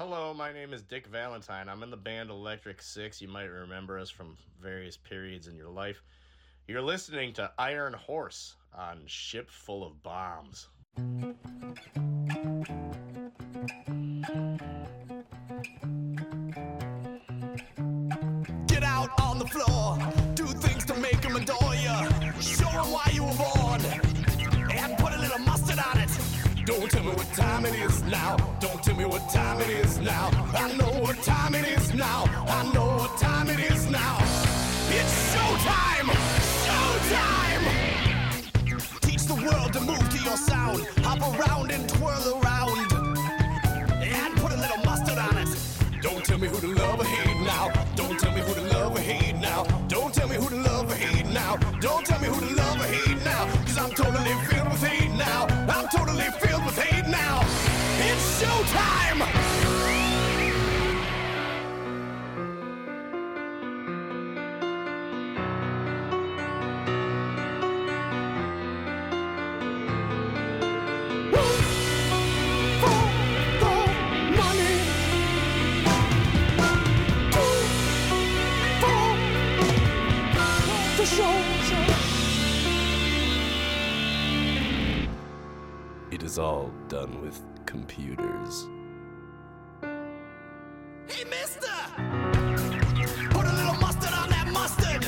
Hello, my name is Dick Valentine. I'm in the band Electric Six. You might remember us from various periods in your life. You're listening to Iron Horse on Ship Full of Bombs. Time it is now. Don't tell me what time it is now. I know what time it is now. I know what time it is now. It's showtime! Showtime! Teach the world to move to your sound. Hop around and twirl around. And put a little mustard on it. Don't tell me who to love or hate now. Don't tell me who to love or hate now. Don't tell me who to love or hate now. Don't tell me who to love or hate now. Cause I'm totally filled with hate now. I'm totally filled with hate showtime! It is all done with computers. Hey, mister! Put a little mustard on that mustard!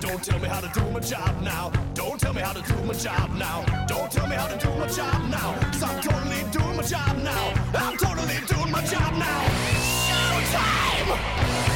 Don't tell me how to do my job now. Don't tell me how to do my job now. Don't tell me how to do my job now. Cause I'm totally doing my job now. I'm totally doing my job now. Showtime!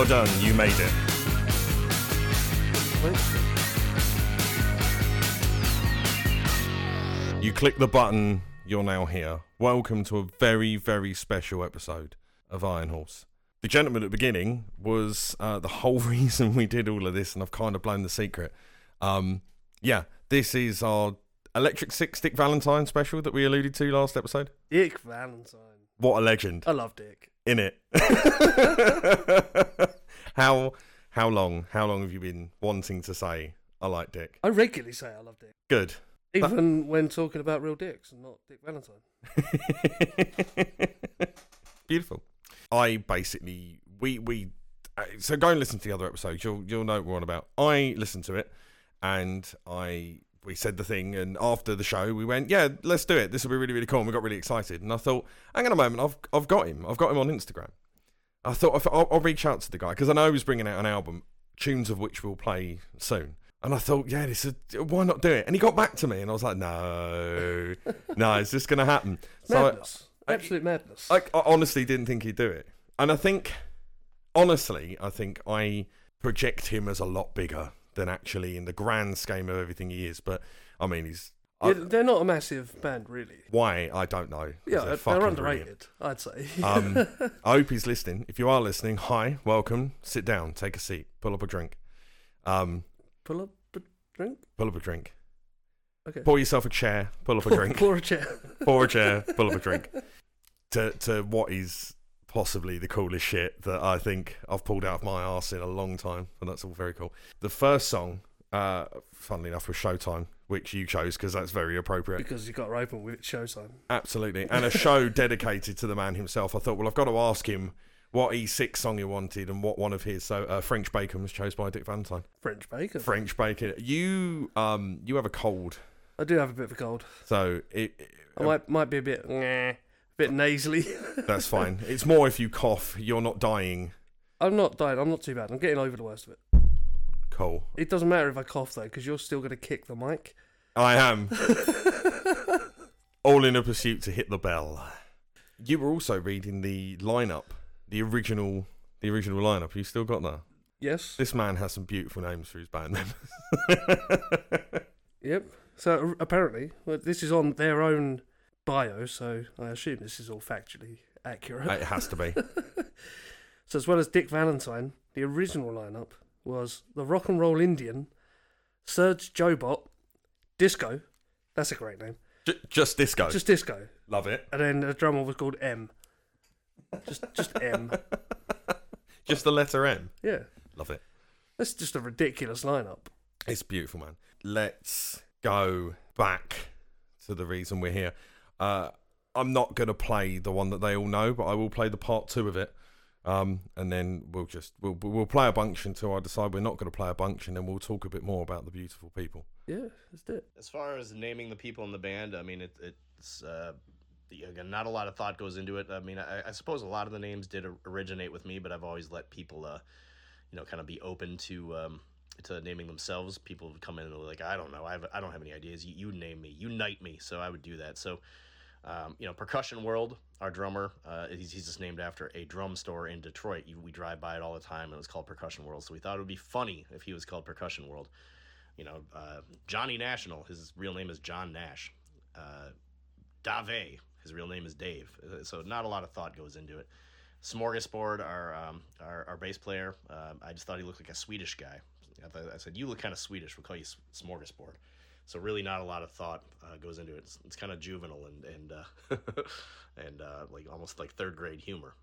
Well done, you made it. You click the button, you're now here. Welcome to a very, very special episode of Iron Horse. The gentleman at the beginning was uh, the whole reason we did all of this, and I've kind of blown the secret. Um, yeah, this is our Electric Six Dick Valentine special that we alluded to last episode. Dick Valentine. What a legend I love Dick. In it. how how long how long have you been wanting to say I like Dick? I regularly say I love Dick. Good. Even when talking about real dicks and not Dick Valentine. Beautiful. I basically we we uh, so go and listen to the other episodes. You'll you'll know what we're on about. I listened to it and I we said the thing and after the show we went yeah let's do it this will be really really cool and we got really excited and I thought hang on a moment I've I've got him I've got him on Instagram. I thought I'll, I'll reach out to the guy because I know he's bringing out an album tunes of which we'll play soon. And I thought, yeah, this is, why not do it? And he got back to me, and I was like, no, no, it's just going to happen. So I- Madness. Absolute madness. I, I honestly didn't think he'd do it. And I think, honestly, I think I project him as a lot bigger than actually in the grand scheme of everything he is. But I mean, he's. I- they're not a massive band, really. why? I don't know. Yeah, they're, fucking underrated, I'd say. Um, I hope he's listening. If you are listening, hi, welcome. Sit down, take a seat, pull up a drink. Um, Pull up a drink. pull up a drink. Okay. Pour yourself a chair, pull up a drink. Pour a chair. pour a chair, pull up a drink. To to what is possibly the coolest shit that I think I've pulled out of my arse in a long time, and that's all very cool. The first song, uh, funnily enough, was Showtime, which you chose because that's very appropriate. because you got to open with Showtime. Absolutely, and a show dedicated to the man himself. I thought, well, I've got to ask him what E6 song he wanted and what one of his. So, uh, French Bacon was chosen by Dick Valentine. French bacon. French Bacon. You um you have a cold, I do have a bit of a cold. so it, it- I might might be a bit, a bit nasally. that's fine. It's more if you cough, you're not dying. I'm not dying. I'm not too bad. I'm getting over the worst of it. Cool. It doesn't matter if I cough though, because you're still going to kick the mic. I am. All in a pursuit to hit the bell. You were also reading the lineup, the original, the original lineup. You still got that? Yes. This man has some beautiful names for his band members. Yep. So apparently, well, this is on their own bio, so I assume this is all factually accurate. it has to be. So as well as Dick Valentine, the original lineup was the Rock and Roll Indian, Surge Joebot, Disco. That's a great name. J- just disco. Just Disco. Love it. And then the drummer was called M. Just just M. Just the letter M. Yeah. Love it. That's just a ridiculous lineup. It's beautiful, man. Let's go back to the reason we're here. Uh, I'm not going to play the one that they all know, but I will play the part two of it. Um, and then we'll just we'll we'll play a bunch until I decide we're not going to play a bunch, and then we'll talk a bit more about the beautiful people. Yeah, let's do it. As far as naming the people in the band, I mean, it, it's uh, the- again not a lot of thought goes into it. I mean, I, I suppose a lot of the names did originate with me, but I've always let people, uh, you know, kind of be open to um, to naming themselves. People would come in and they're like, I don't know, I have, I don't have any ideas. You, you name me, you knight me, so I would do that. So. Um, you know, Percussion World, our drummer, uh, he's, he's just named after a drum store in Detroit. We drive by it all the time, and it was called Percussion World. So we thought it would be funny if he was called Percussion World you know, uh, Johnny National, his real name is John Nash. Uh, Dave, his real name is Dave. Uh, So not a lot of thought goes into it. Smorgasbord, our um, our, our bass player, um, I just thought he looked like a Swedish guy. I, thought, I said, "You look kind of Swedish. We'll call you Smorgasbord." So really, not a lot of thought uh, goes into it. It's, it's kind of juvenile and and uh, and uh, like almost like third grade humor.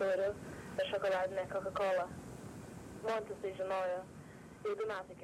sūrius ir šokoladinę Coca-Colą. Montis tai žinojo. Jau du metai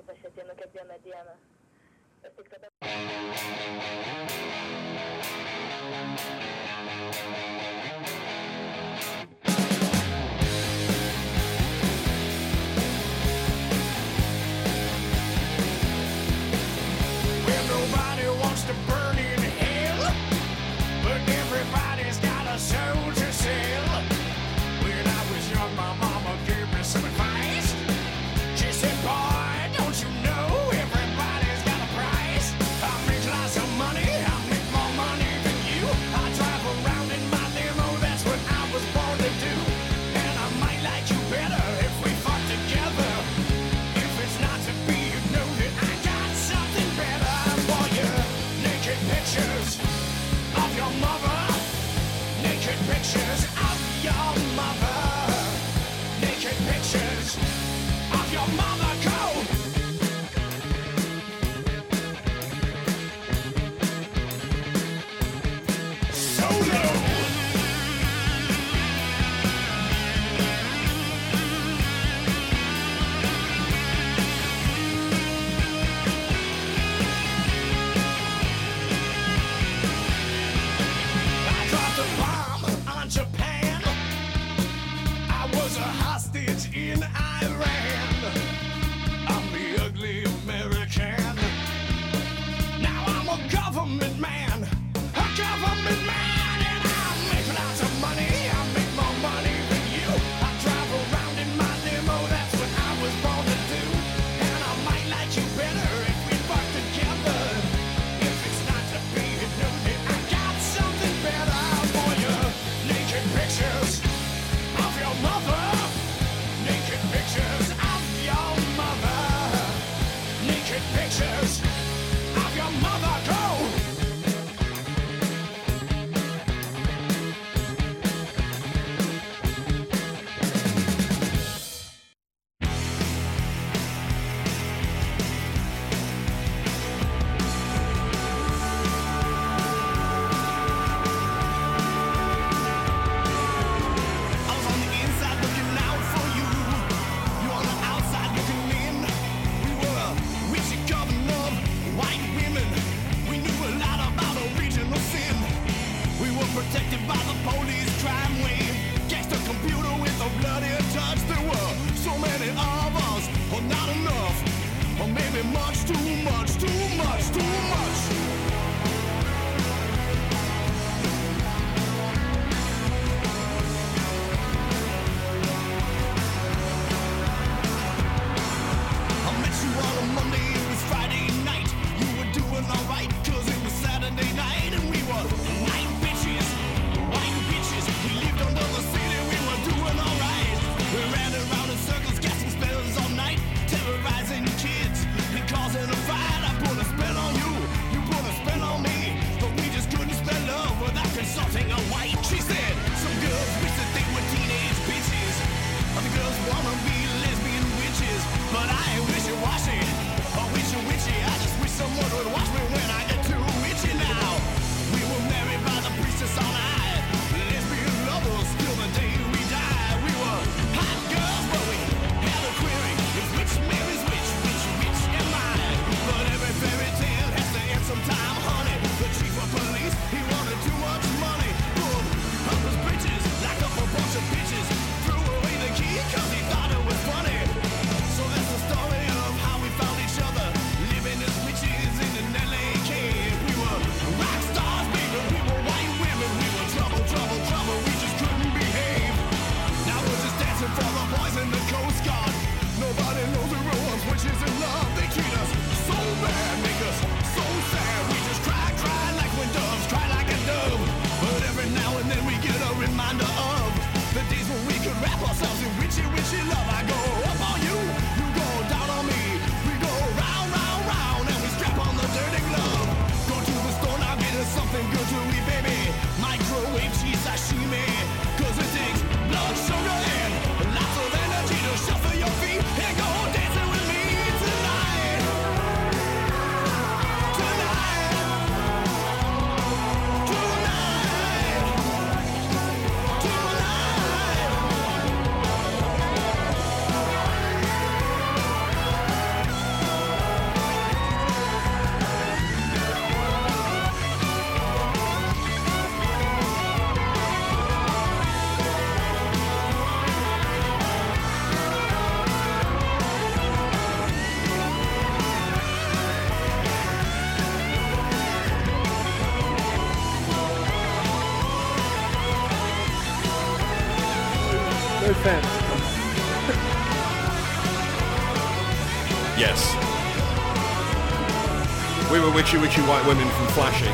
Were witchy, white women from Flashy.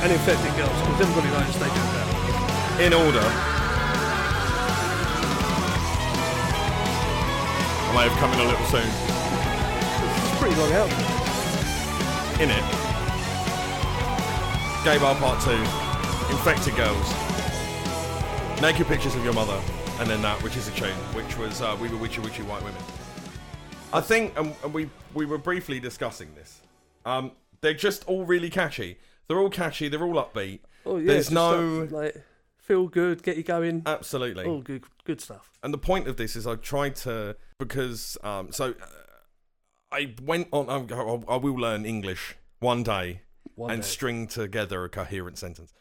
And infected girls, because everybody knows they do that. in order. I may have come in a little soon. It's pretty long out. In it. Gay Bar Part 2. Infected Girls. Naked Pictures of Your Mother. And then that, which is a tune, which was uh, We Were Witchy Witchy White Women. I think, and and we, we were briefly discussing this. Um, they're just all really catchy. They're all catchy, they're all upbeat. Oh yeah, There's just no. stuff like feel good, get you going. Absolutely. All good, good stuff. and the point of this is I tried to because um so uh, I went on I, I will learn English one day One and day. string together a coherent sentence.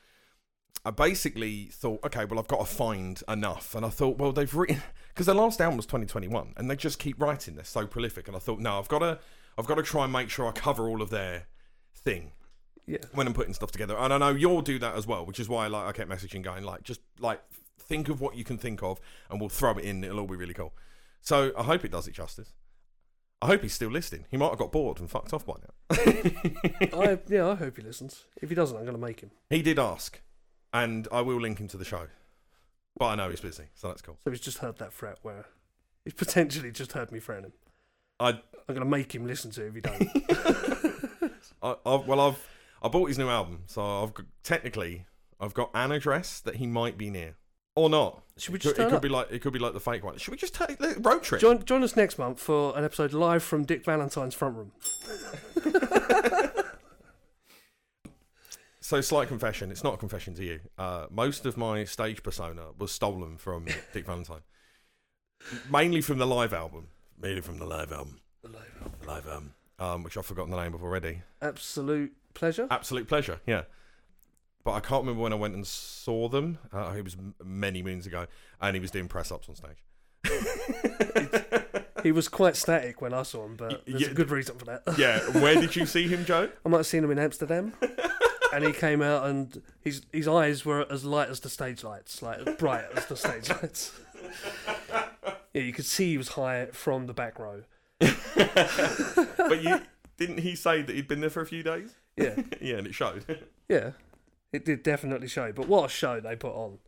I basically thought, okay, well, I've got to find enough, and I thought, well, they've written because their last album was 2021, and they just keep writing. They're so prolific, and I thought, no, I've got to, I've got to try and make sure I cover all of their thing Yeah. when I'm putting stuff together. And I know you'll do that as well, which is why like I kept messaging going like just like think of what you can think of and we'll throw it in, it'll all be really cool. So I hope it does it justice. I hope he's still listening. He might have got bored and fucked off by now. I yeah, I hope he listens. If he doesn't, I'm gonna make him. he did ask, and I will link him to the show. But I know he's busy, so that's cool. So he's just heard that threat where he's potentially just heard me threaten him. I, I'm gonna make him listen to it if he don't. I, I well, I've I bought his new album, so I've got, technically I've got an address that he might be near, or not. Should we It just could, it could be like it could be like the fake one. Should we just take the road trip? join, join us next month for an episode live from Dick Valentine's front room. So, slight confession. It's not a confession to you. Uh, most of my stage persona was stolen from Dick Valentine, mainly from the live album. Mainly from the live album. The live album. The Live album. Um, which I've forgotten the name of already. Absolute pleasure. Absolute pleasure. Yeah. But I can't remember when I went and saw them. Uh, it was many moons ago, and he was doing press ups on stage. he was quite static when I saw him, but there's yeah, a good reason for that. yeah. Where did you see him, Joe? I might have seen him in Amsterdam. And he came out and his his eyes were as light as the stage lights, like as bright as the stage lights. yeah, you could see he was high from the back row. But you didn't he say that he'd been there for a few days? Yeah, Yeah, and it showed. yeah, it did definitely show. But what a show they put on!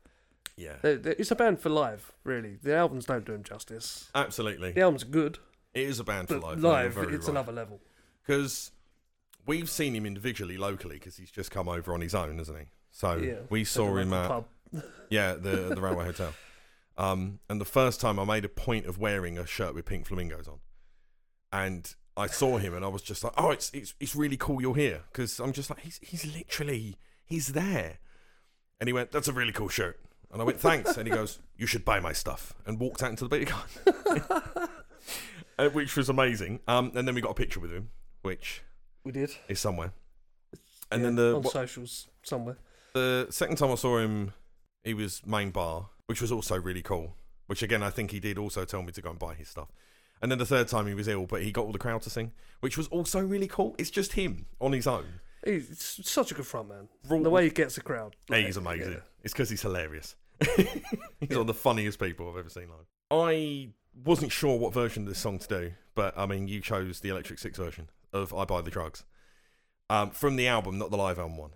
yeah, It's a band for live, really. The albums don't do him justice. absolutely. The albums are good, It is a band for life. live, it's another level. because we've seen him individually locally because he's just come over on his own, hasn't he? So Yeah, we saw him at yeah the the Railway Hotel. Um, and the first time I made a point of wearing a shirt with pink flamingos on, and I saw him and I was just like, oh, it's it's it's really cool you're here. Because I'm just like he's he's literally he's there, and he went that's a really cool shirt, and I went thanks, and he goes you should buy my stuff, and walked out into the beer garden, Uh, which was amazing. Um, and then we got a picture with him, which We did. He's somewhere. And Yeah, then the on what- socials somewhere. the second time I saw him, he was main bar, which was also really cool. Which again, I think he did also tell me to go and buy his stuff. And then the third time he was ill, but he got all the crowd to sing, which was also really cool. It's just him on his own. He's such a good front man. Raw- The way he gets the crowd. Hey, he's amazing. yeah. It's because he's hilarious. he's one of the funniest people I've ever seen live. I wasn't sure what version of this song to do, but I mean, you chose the Electric Six version of "I Buy the Drugs" um, from the album, not the live album one.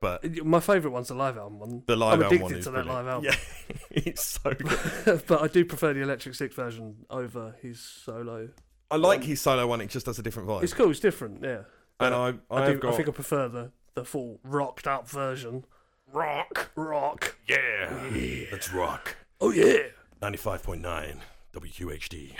But My favourite one's the live album one. the live I'm album addicted one is to that brilliant. live album. Yeah, it's so good. but I do prefer the Electric Six version over his solo. I like his solo one. It just has a different vibe. It's cool. It's different. Yeah. and I, I, I, do. got I think I prefer the the full rocked up version. rock. Rock. Yeah, let's rock. Oh yeah. Ninety-five point nine WQHD.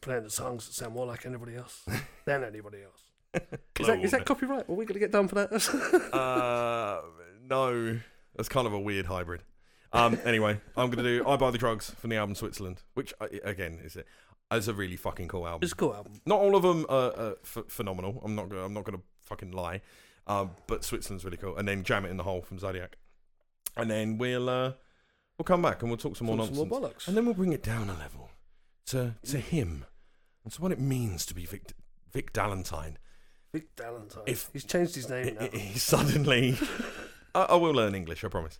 Playing the songs that sound more like anybody else than anybody else. Is that, is that copyright? Are we going to get done for that? Uh, no, that's kind of a weird hybrid. Um, anyway, I'm gonna do "I Buy the Drugs" from the album Switzerland, which uh, again is it. It's a really fucking cool album. it's a cool album. Not all of them are, are ph- phenomenal. I'm not. Gonna, I'm not gonna fucking lie. Um, but Switzerland's really cool. And then "Jam It in the Hole" from Zodiac. And then we'll uh, we'll come back and we'll talk some more Talk some nonsense. more bollocks. And then we'll bring it down a level to to him and to what it means to be Vic Vic Dalentine. Big Valentine. If- He's changed his name now. He- he suddenly. I, I will learn English. I promise.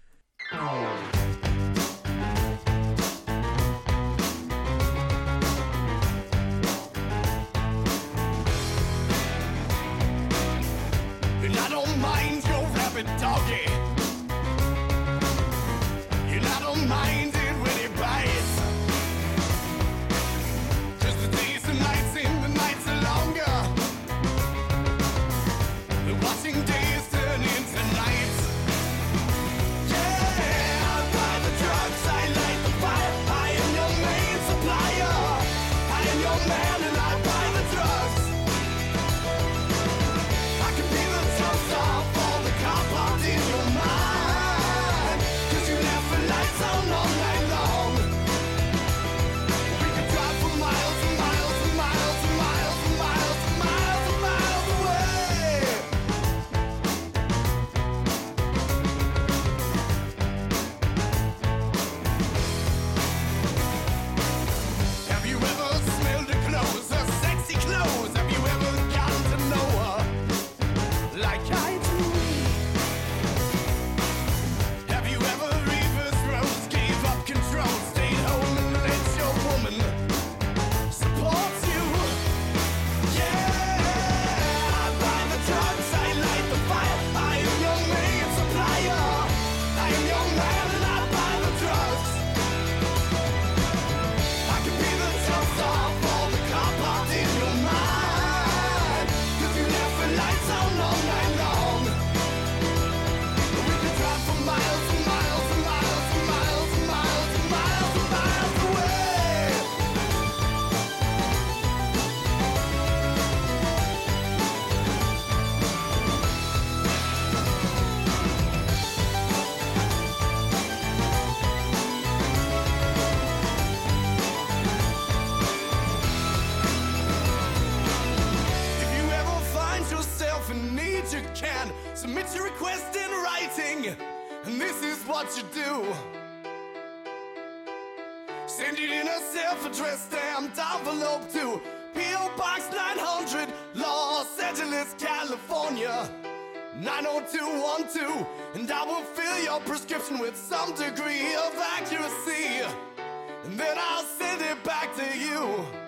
And I don't mind your rabbit doggy. Submit your request in writing, and this is what you do. Send it in a self-addressed stamped envelope to P.O. Box 900, Los Angeles, California 90212, and I will fill your prescription with some degree of accuracy, and then I'll send it back to you.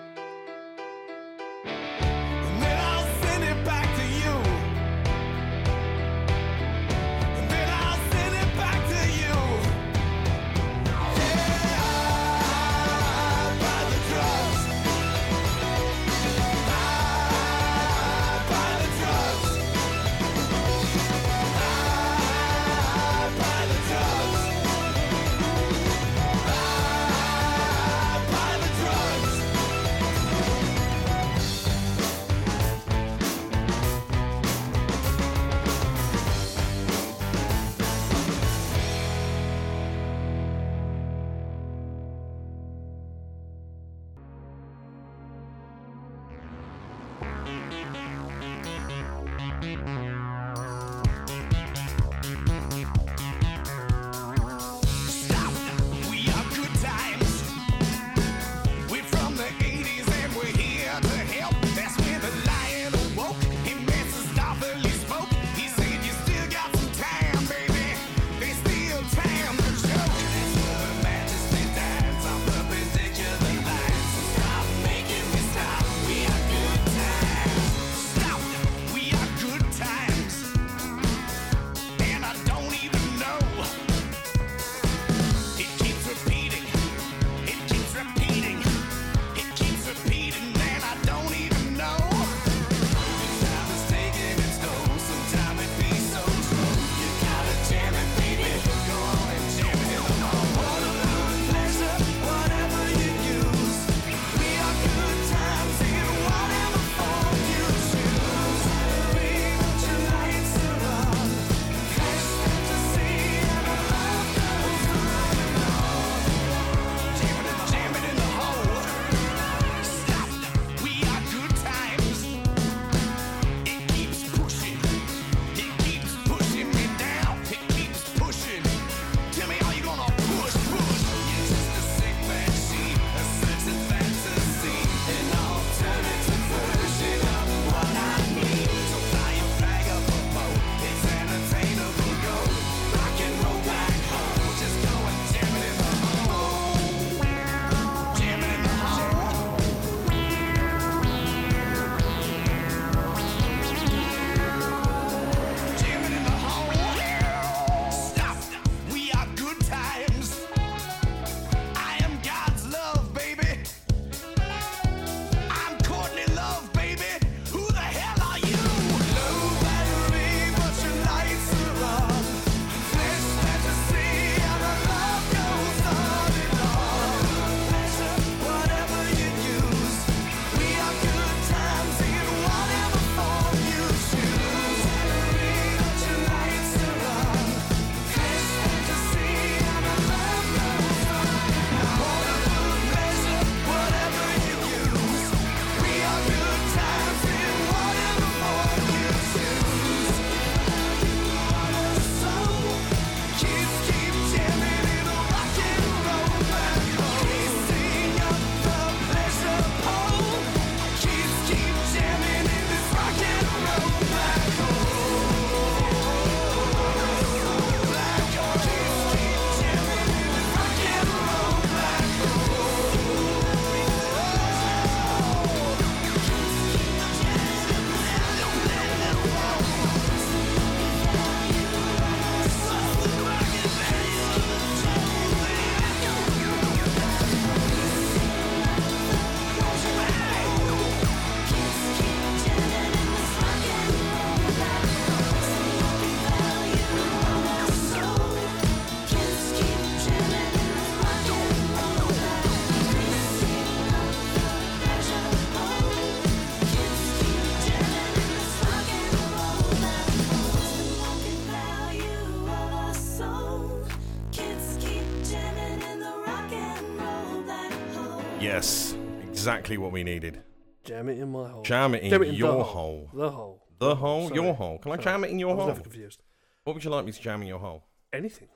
exactly what we needed. Jam it in my hole. Jam it in, Jam it in your hole. hole. The hole. The hole, Sorry. your hole. Can I jam it in your I was hole? never confused. What would you like me to jam in your hole? Anything.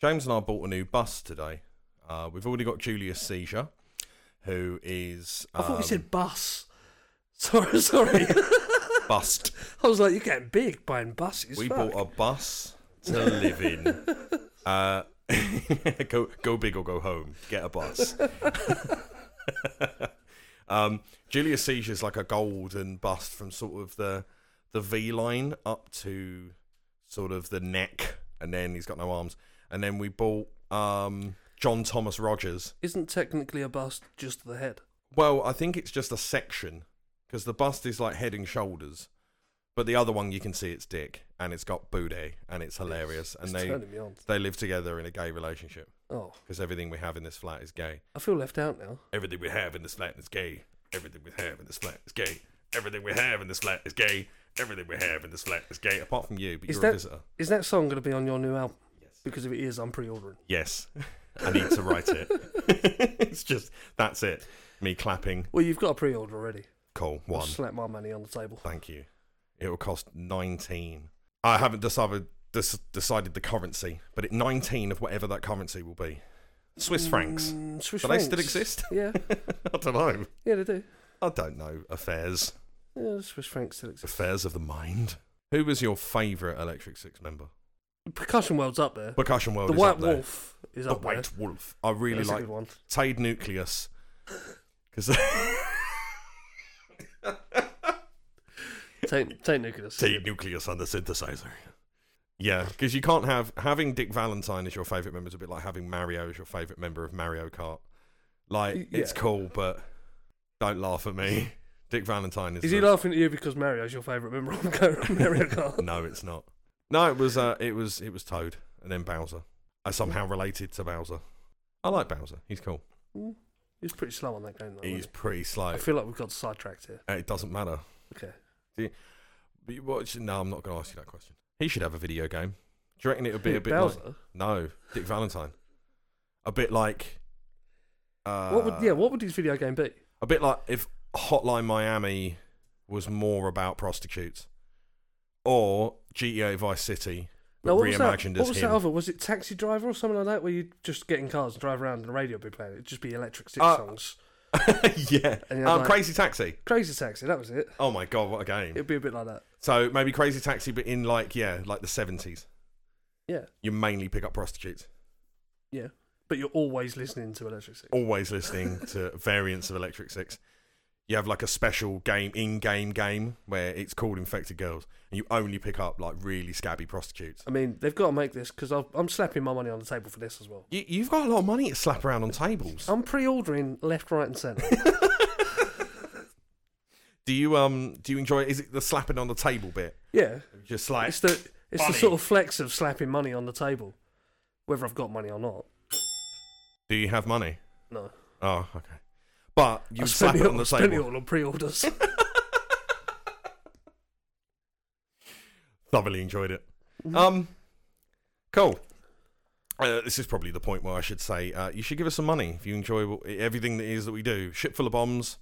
James and I bought a new bus today. Uh, we've already got Julius Caesar, who is. I thought you um, said bus. Sorry, sorry. bust. I was like, you're getting big buying buses. We fuck. bought a bus to live in. Uh, go, go big or go home. Get a bus um, Julius Caesar is like a golden bust from sort of the the V line up to sort of the neck, and then he's got no arms. And then we bought um, John Thomas Rogers. Isn't technically a bust just the head? Well, I think it's just a section because the bust is like head and shoulders, but the other one you can see it's dick and it's got booty and it's hilarious and It's they me on. they live together in a gay relationship Oh, because everything we have in this flat is gay. I feel left out now. Everything we have in this flat is gay. Everything we have in this flat is gay. Everything we have in this flat is gay. Everything we have in this flat is gay. Apart from you, but Is you're a visitor. Is that song going to be on your new album? Yes. Because if it is, I'm pre-ordering. Yes, I need to write it. it's just that's it. Me clapping. Well, you've got a pre-order already. Cool. I'll One. slap my money on the table. Thank you. It will cost 19. I haven't decided decided the currency, but at 19 of whatever that currency will be. Swiss francs. Mm, Swiss Do they still exist? Yeah, I don't know. yeah, they do. I don't know. Affairs. Yeah, Swiss francs still exist. Affairs of the mind. Who was your favourite Electric Six member? Percussion World's up there. Percussion World the is White up there. Wolf is The up there. The white Wolf. I really That's like. Tait Nucleus. Because Take, take Nicholas. Tait Nucleus on the synthesizer. Yeah, because you can't have having Dick Valentine as your favourite member is a bit like having Mario as your favourite member of Mario Kart. Like Y- it's cool, but don't laugh at me. Dick Valentine is. Is he laughing at you because Mario's your favourite member of Mario Kart? No, it's not. No, it was. Uh, it was. It was Toad, and then Bowser. I somehow related to Bowser. I like Bowser. He's cool. Hmm. He's pretty slow on that game, though. He's pretty slow. I feel like we've got sidetracked here. Uh, it doesn't matter. Okay. Watch, no, I'm not going to ask you that question. He should have a video game. Do you reckon it would be a bit Bowser? like no Dick Valentine? A bit like. Uh, what would yeah? What would his video game be? A bit like if Hotline Miami was more about prostitutes, or GTA Vice City, but No, what was that? reimagined What as was him. that other? Was it Taxi Driver or something like that? Where you just get in cars and drive around and the radio would be playing. It'd just be electric six Uh, songs. yeah, And um, like- Crazy Taxi. Crazy Taxi, that was it. Oh my god, what a game! It'd be a bit like that. So maybe Crazy Taxi, but in like yeah, like the seventies. Yeah, You mainly pick up prostitutes. yeah. But you're always listening to Electric Six. Always listening to variants of Electric Six. You have like a special game, in-game game where it's called Infected Girls, and you only pick up like really scabby prostitutes. I mean, they've got to make this because I'm slapping my money on the table for this as well. You, you've got a lot of money to slap around on tables. I'm pre-ordering left, right, and centre. Do you um do you enjoy? Is it the slapping on the table bit? yeah, Just like it's the it's Funny. the sort of flex of slapping money on the table, whether I've got money or not. do you have money? No, Oh, okay. But you I slap it it on the it table. all on pre-orders. Thoroughly enjoyed it. Mm-hmm. Um, cool. Uh, this is probably the point where I should say uh, you should give us some money if you enjoy everything that is that we do. Ship full of bombs.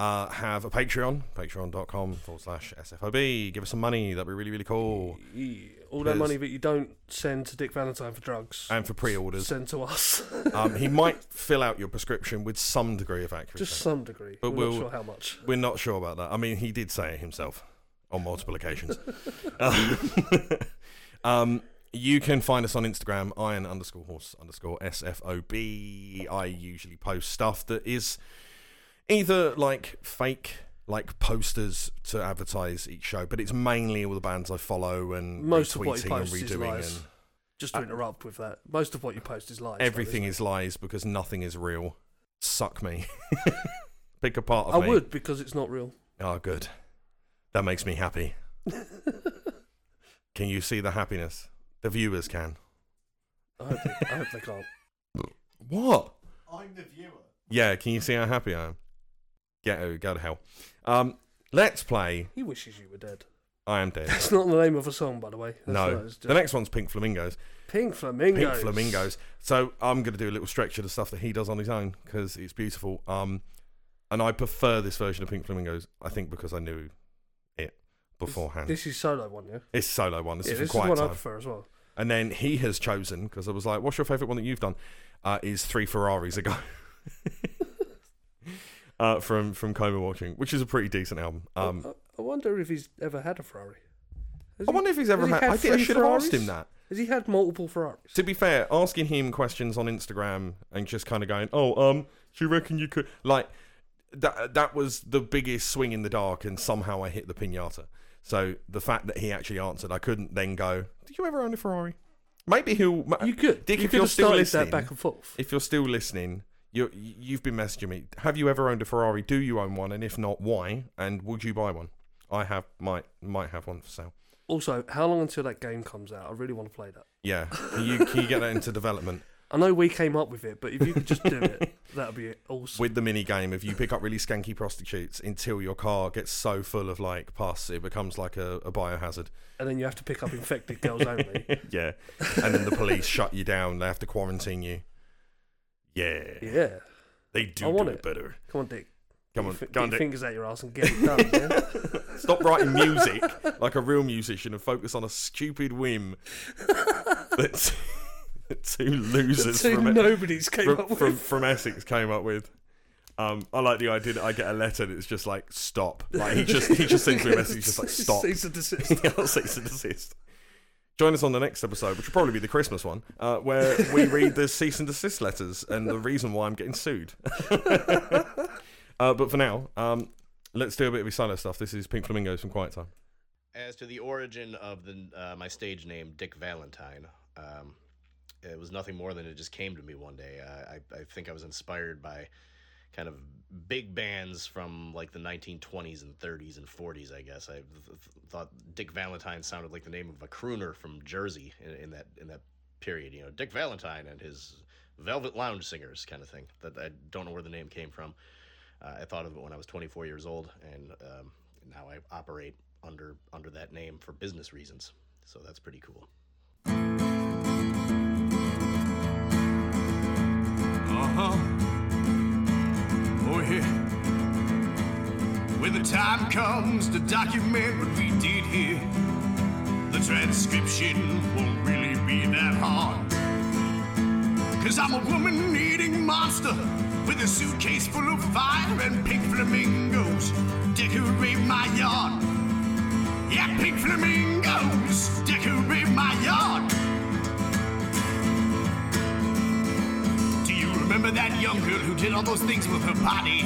Uh, have a Patreon, patreon.com forward slash SFOB. Give us some money. That'd be really, really cool. All that Because- money that you don't send to Dick Valentine for drugs, And for pre orders. send to us. Um, he might fill out your prescription with some degree of accuracy. Just some degree. But We're we'll- not sure how much. We're not sure about that. I mean, he did say it himself on multiple occasions. um, you can find us on Instagram, iron underscore horse underscore SFOB. I usually post stuff that is either like fake, like posters to advertise each show, but it's mainly all the bands I follow and Most of what you retweeting and post is redoing lies. and Just to interrupt with that, most of what you post is lies. though, Uh, everything isn't is lies because nothing is real. Suck me. Pick a part of I me. would because it's not real. Oh, good. That makes me happy. can you see the happiness? The viewers can. I hope they, I hope they can't. What? I'm the viewer. Yeah, can you see how happy I am? Get oh, go to hell. Um, let's play. He wishes you were dead. I am dead. That's not the name of a song, by the way. That's no, it's the next one's Pink Flamingos. Pink Flamingos. Pink Flamingos. So I'm going to do a little stretch of the stuff that he does on his own because it's beautiful. Um, and I prefer this version of Pink Flamingos. I think because I knew it beforehand. This is solo one, yeah. it's solo one. This yeah, is this is Quiet one I prefer as well. And then he has chosen because I was like, "What's your favourite one that you've done?" uh, is three Ferraris ago. uh, from from Coma Watching, which is a pretty decent album. Um, I, I wonder if he's ever had a Ferrari. Has I he- wonder if he's ever he had. I, think I should have asked him that. Has he had multiple Ferraris? To be fair, asking him questions on Instagram and just kind of going, "Oh, um, do you reckon you could like that?" That was the biggest swing in the dark, and somehow I hit the pinata. So the fact that he actually answered, I couldn't then go, "Did you ever own a Ferrari?" Maybe he'll. You could. Dick, you if could you're still listening, that back and forth. if you're still listening, you you've been messaging me. Have you ever owned a Ferrari? Do you own one? And if not, why? And would you buy one? I have might might have one for sale. Also, how long until that game comes out? I really want to play that. Yeah, can you can you get that into development I know we came up with it, but if you could just do it, that'd be awesome. with the mini game? If you pick up really skanky prostitutes until your car gets so full of like pus, it becomes like a, a biohazard. and then you have to pick up infected girls only. yeah, and then the police shut you down. They have to quarantine you. Yeah, Yeah. they do I want do it it. better. Come on, Dick. Come Get on, your fi- go on, get your Dick. fingers out your ass and get it done. yeah? Stop writing music like a real musician and focus on a stupid whim that that two losers Two from, nobodies came from, up with. from, from Essex came up with. Um, I like the idea that I get a letter and it's just like stop. Like he just he just sends me a message just like stop. Cease and desist. Cease and desist. Join us on the next episode, which will probably be the Christmas one, uh, where we read the cease and desist letters and the reason why I'm getting sued. uh, but for now, um, let's do a bit of solo stuff. This is Pink Flamingos from Quiet Time. As to the origin of the uh, my stage name, Dick Valentine, um, it was nothing more than it just came to me one day. Uh, I, I think I was inspired by kind of big bands from like the 1920s and 30s and 40s. I guess I th- th- thought Dick Valentine sounded like the name of a crooner from Jersey in, in that in that period. You know, Dick Valentine and his Velvet Lounge Singers kind of thing. That I don't know where the name came from. Uh, I thought of it when I was 24 years old, and um, now I operate under under that name for business reasons. So that's pretty cool. Uh-huh. Oh. When the time comes to document what we did here, the transcription won't really be that hard. Cause I'm a woman eating monster with a suitcase full of fire and pink flamingos decorate my yard. Yeah, pink flamingos decorate my yard. Remember that young girl who did all those things with her body?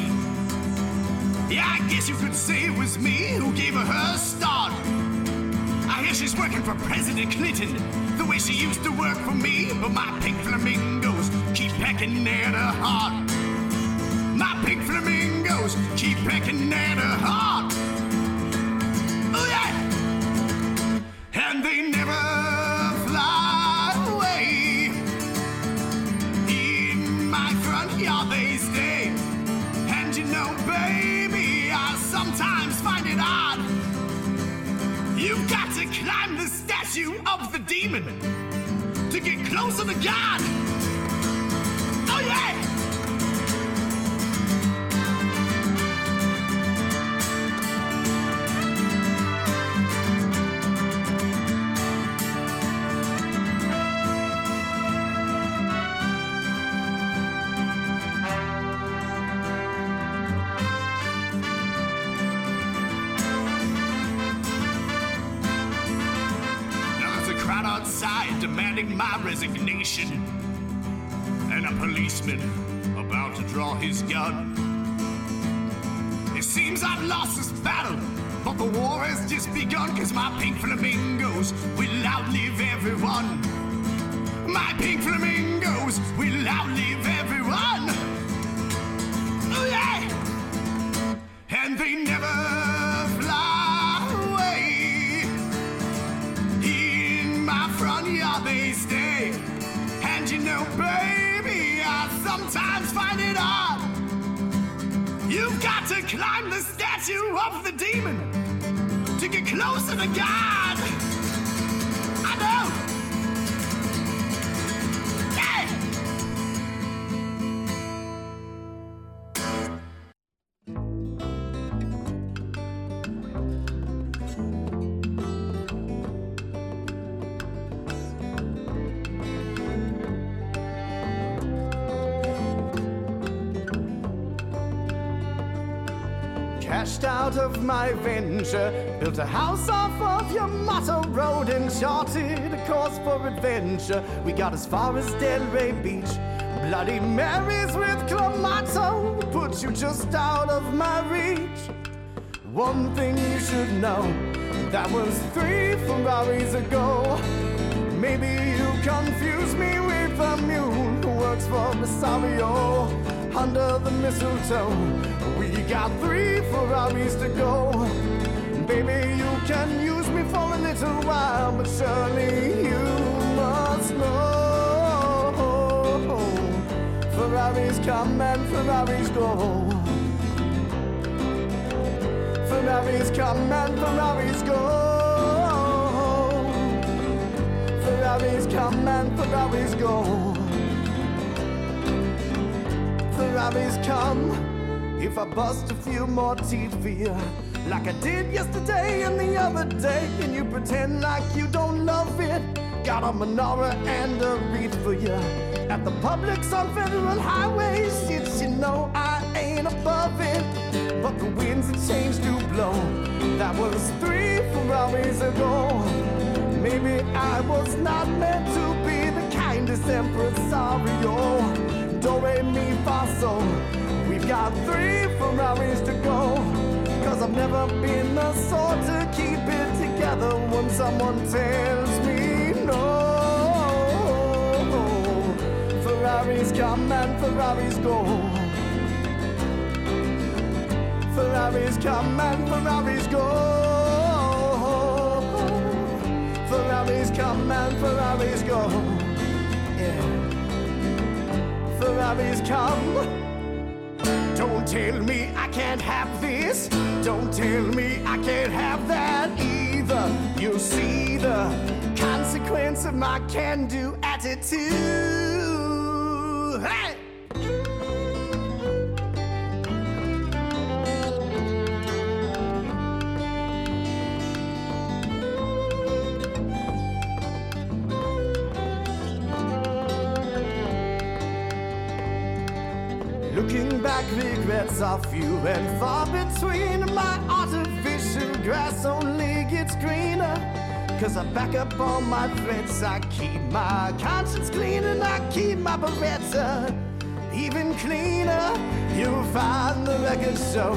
Yeah, I guess you could say it was me who gave her her start. I hear she's working for President Clinton, the way she used to work for me. But my pink flamingos keep pecking at her heart. My pink flamingos keep pecking at her heart. Statue of the demon to get closer to God. Resignation. And a policeman about to draw his gun. It seems I've lost this battle, but the war has just begun. Cause my pink flamingos will outlive everyone. My pink flamingos will outlive everyone. Oh yeah! And they never to climb the statue of the demon to get closer to God. Cashed out of my venture. Built a house off of Yamato Road and charted a course for adventure. We got as far as Delray Beach. Bloody Marys with Clamato put you just out of my reach. One thing you should know that was three Ferraris ago. Maybe you confuse me with a mule who works for Rosario. Under the mistletoe, got three Ferraris to go. Baby, you can use me for a little while, but surely you must know. Ferraris come and Ferraris go. Ferraris come and Ferraris go. Ferraris come and Ferraris go. Ferraris come. If I bust a few more teeth for you, like I did yesterday and the other day, and you pretend like you don't love it. Got a menorah and a wreath for you. At the Publix on federal highways, yes, you know I ain't above it. But the winds have changed to blow. That was three Ferraris ago. Maybe I was not meant to be the kindest impresario. Do re mi fa sol. Got three Ferraris to go. Cause I've never been the sort to keep it together when someone tells me no. Ferraris come and Ferraris go. Ferraris come and Ferraris go. Ferraris come and Ferraris go. Yeah. Ferraris come. Don't tell me I can't have this. Don't tell me I can't have that either. You'll see the consequence of my can do attitude. Hey! Are few and far between. My artificial grass only gets greener. Cause I back up all my threats. I keep my conscience clean and I keep my Beretta even cleaner. You'll find the record show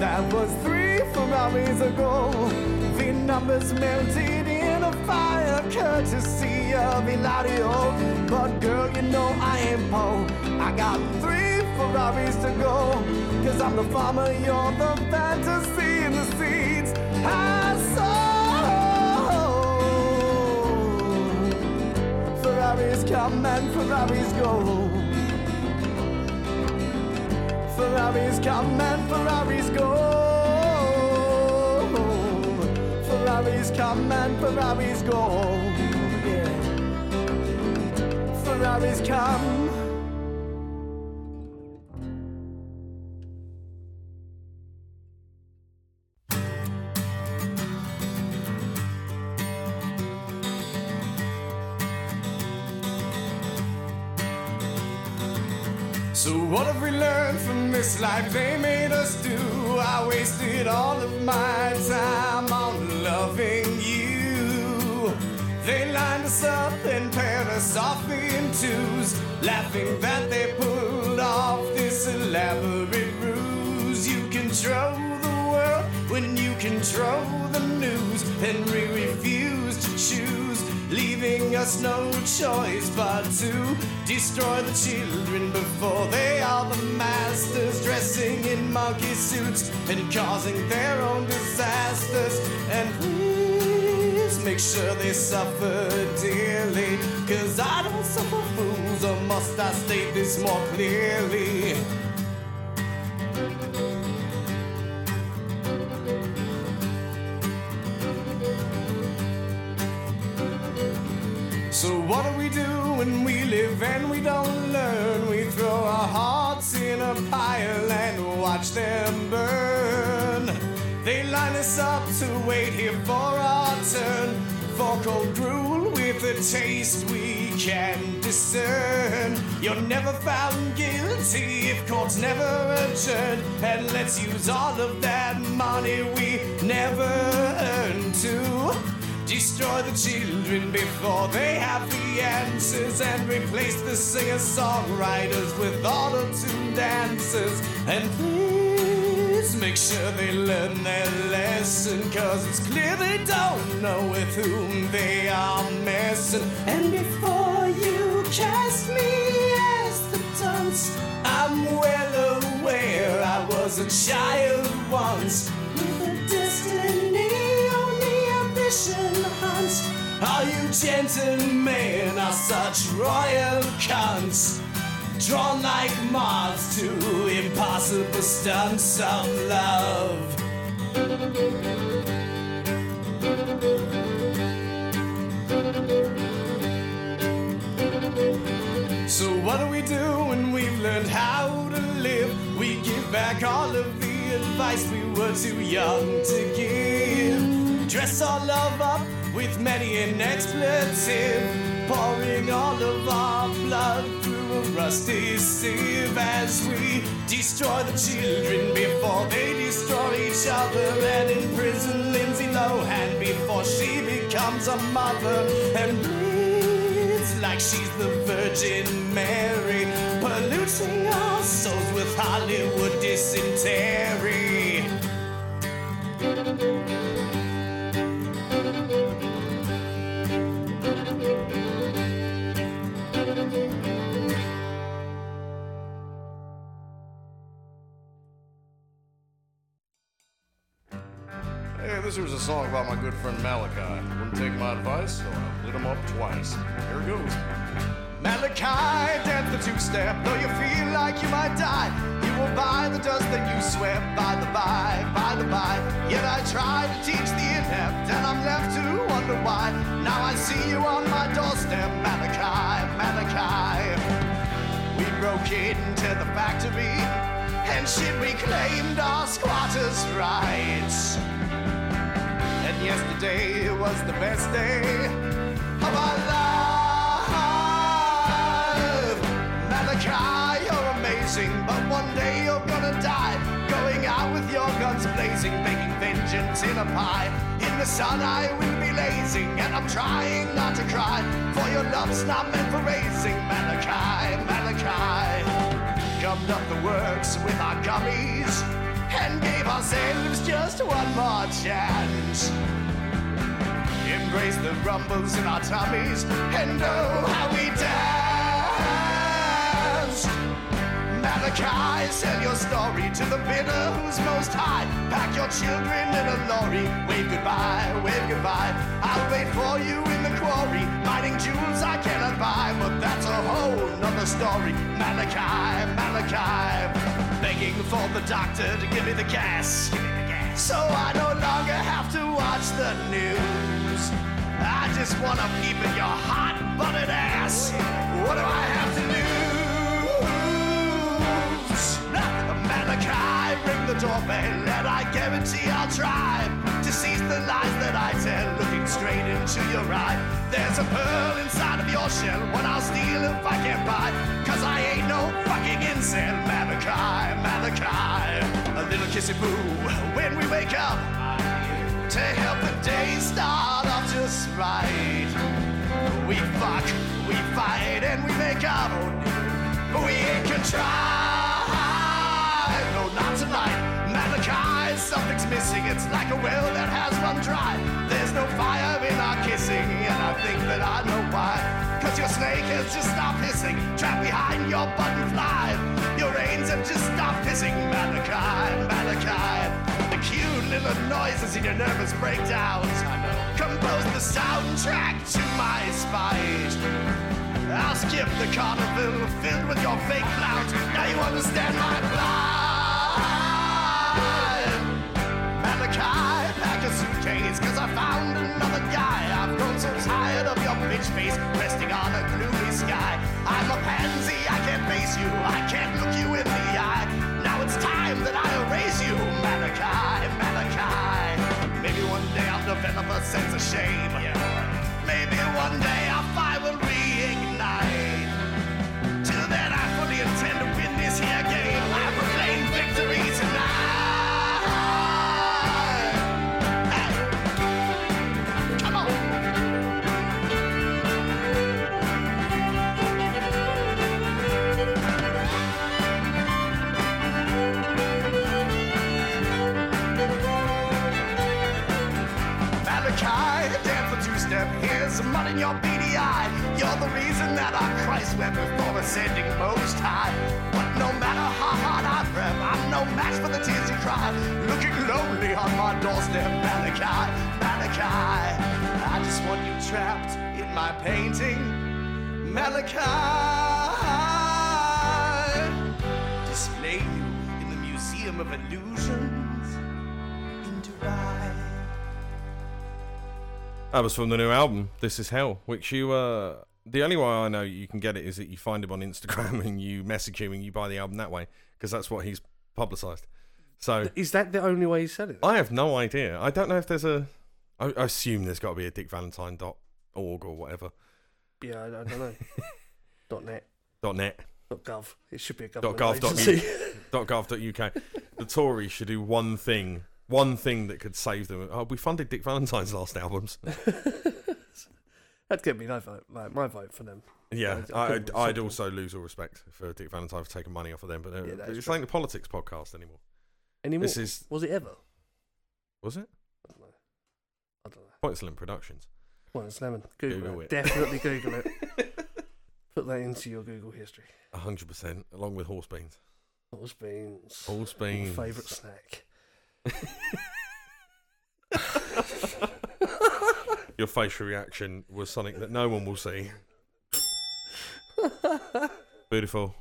that was three from Ferraris ago. The numbers melted in a fire, courtesy of Eladio. But girl, you know I ain't Poe. I got three Ferraris to go. I'm the farmer, you're the fantasy and the seeds I sow. Ferraris come and Ferraris go. Ferraris come and Ferraris go. Ferraris come and Ferraris go. Yeah. Ferraris come. Laughing that they pulled off this elaborate ruse. You control the world when you control the news, and we refuse to choose leaving us no choice but to destroy the children before they are the masters, dressing in monkey suits and causing their own disasters. And make sure they suffer dearly, cause I don't suffer fools, or must I state this more clearly? So what do we do when we live and we don't learn? We throw our hearts in a pile and watch them burn. They line us up to wait here for our turn. for cold gruel with a taste we can discern. You're never found guilty if courts never adjourn. And let's use all of that money we never earned to destroy the children before they have the answers and replace the singer songwriters with auto tune dancers. And make sure they learn their lesson, cause it's clear they don't know with whom they are messing. And before you cast me as the dunce, I'm well aware I was a child once with a destiny only ambition hunts. All you gentlemen are such royal cunts. Drawn like moths to impossible stunts of love. So what do we do when we've learned how to live? We give back all of the advice we were too young to give. Dress our love up with many an expletive, pouring all of our blood through rusty sieve as we destroy the children before they destroy each other and imprison Lindsay Lohan before she becomes a mother and bleeds like she's the Virgin Mary, polluting our souls with Hollywood dysentery. This was a song about my good friend Malachi. Wouldn't take my advice, so I lit him up twice. Here it goes. Malachi, dance the two-step, though you feel like you might die. You will buy the dust that you swept by the by, by the by. Yet I try to teach the inept, and I'm left to wonder why. Now I see you on my doorstep, Malachi, Malachi. We broke into the factory, and shit, we claimed our squatters' rights. Yesterday was the best day of our life. Malachi, you're amazing, but one day you're gonna die. Going out with your guns blazing, making vengeance in a pie. In the sun, I will be lazing, and I'm trying not to cry. For your love's not meant for raising, Malachi, Malachi. Gummed up the works with our gummies, and gave ourselves just one more chance embrace the rumbles in our tummies and know how we danced. Malachi, sell your story to the bidder who's most high. Pack your children in a lorry. Wave goodbye, wave goodbye. I'll wait for you in the quarry. Mining jewels I cannot buy, but that's a whole nother story. Malachi, Malachi, begging for the doctor to give me the gas. So I no longer have to watch the news. I just wanna peep at your hot butted ass. What do I have to lose? Malachi, ring the doorbell, and I guarantee I'll try to seize the lies that I tell, looking straight into your eye. There's a pearl inside of your shell, one I'll steal if I can't buy. Cause I ain't no fucking incel, Malachi, Malachi. A little kissy boo when we wake up to help the day start off just right. We fuck, we fight, and we make up. But we ain't contrived. Something's missing. It's like a well that has run dry. There's no fire in our kissing, and I think that I know why. Cause your snake has just stopped hissing, trapped behind your button fly. Your reins have just stopped hissing, Malachi, Malachi. The cute little noises in your nervous breakdowns. Compose the soundtrack to my spite. I'll skip the carnival filled with your fake clowns. Now you understand my plight. A cause I found another guy. I've grown so tired of your bitch face resting on a gloomy sky. I'm a pansy, I can't face you, I can't look you in the eye. Now it's time that I erase you, Malachi, Malachi. Maybe one day I'll develop a sense of shame. doorstep. In your beady eye. You're the reason that our Christ went before ascending most high. But no matter how hard I prep, I'm no match for the tears you cry. Looking lonely on my doorstep, Malachi, Malachi. I just want you trapped in my painting, Malachi. Display you in the Museum of Illusions in Dubai. That was from the new album, This Is Hell, which you, uh, the only way I know you can get it is that you find him on Instagram and you message him and you buy the album that way, because that's what he's publicised. So Is that the only way he's selling it? I have no idea. I don't know if there's a. I, I assume there's got to be a dickvalentine.org or whatever. Yeah, I, I don't know. dot net, Dot .net. dot gov. It should be a Dot government gov. Dot. Dot gov. Dot uk. The Tories should do one thing. One thing that could save them. Oh, we funded Dick Valentine's last albums. That'd get me no vote. Like my vote for them. Yeah, I- couldn't I'd, I'd also lose all respect for Dick Valentine for taking money off of them, but uh, Yeah, that is it's true. ain't the politics podcast anymore. Anymore? This is Was it ever? was it? I don't know. I don't know. Point Slim Productions. Well, it's lemon. Google, Google it. it. Definitely Google it. Put that into your Google history. hundred percent, along with horse beans. Horse beans. Horse My beans. Favourite snack. Your facial reaction was something that no one will see. Beautiful.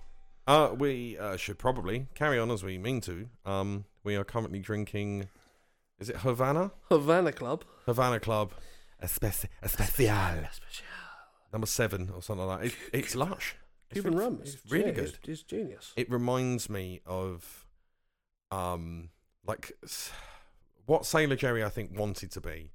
Uh, we uh, should probably carry on as we mean to. Um, we are currently drinking. Is it Havana? Havana Club. Havana Club. Especi- especial. Number seven or something like that. It, it's lush. It's Cuban really- rum. It's It's, really yeah, good. It's, it's genius. It reminds me of, um, like what Sailor Jerry I think wanted to be,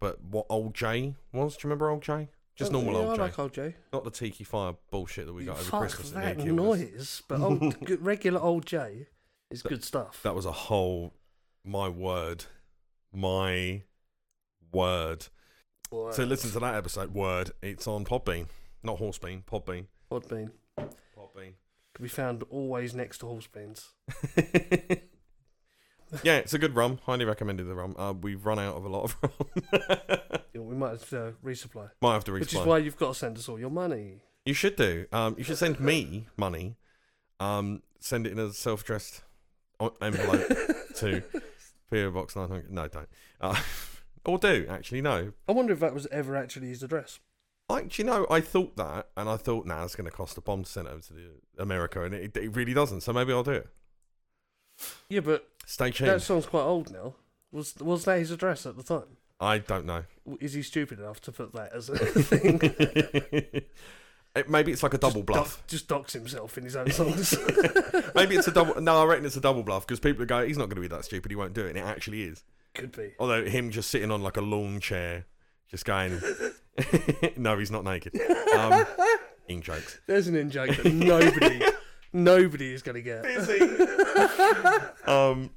but what Old J was. Do you remember Old J? Just Oh, normal yeah, Old I J, like Old J. not the Tiki Fire bullshit that we got over Fuck Christmas. that near killed us. noise. But old, regular Old J is good stuff. That was a whole. My word, my word. Word. So listen to that episode. Word. It's on Podbean, not Horsebean. Podbean. Podbean. Podbean. Can be found always next to horse beans. yeah, it's a good rum. Highly recommended the rum. Uh, we've run out of a lot of rum. Yeah, we might have to resupply. Might have to resupply. Which is why you've got to send us all your money. You should do. Um, you should send me money. Um, send it in a self-addressed envelope to PO Box 900. No, don't. Uh, or do actually no. I wonder if that was ever actually his address. Like, you know, I thought that, and I thought, nah, it's going to cost a bomb to send over to the America, and it, it really doesn't. So maybe I'll do it. Yeah, but Stay tuned. that song's quite old now. Was was that his address at the time? I don't know. Is he stupid enough to put that as a thing? it, maybe it's like a double Just bluff. just docks himself in his own songs. maybe it's a double. No, I reckon it's a double bluff because people go, he's not going to be that stupid. He won't do it, and it actually is. Could be. Although him just sitting on like a lawn chair, just going, no, he's not naked. Um, in jokes. There's an in joke that nobody, nobody is going to get. Um,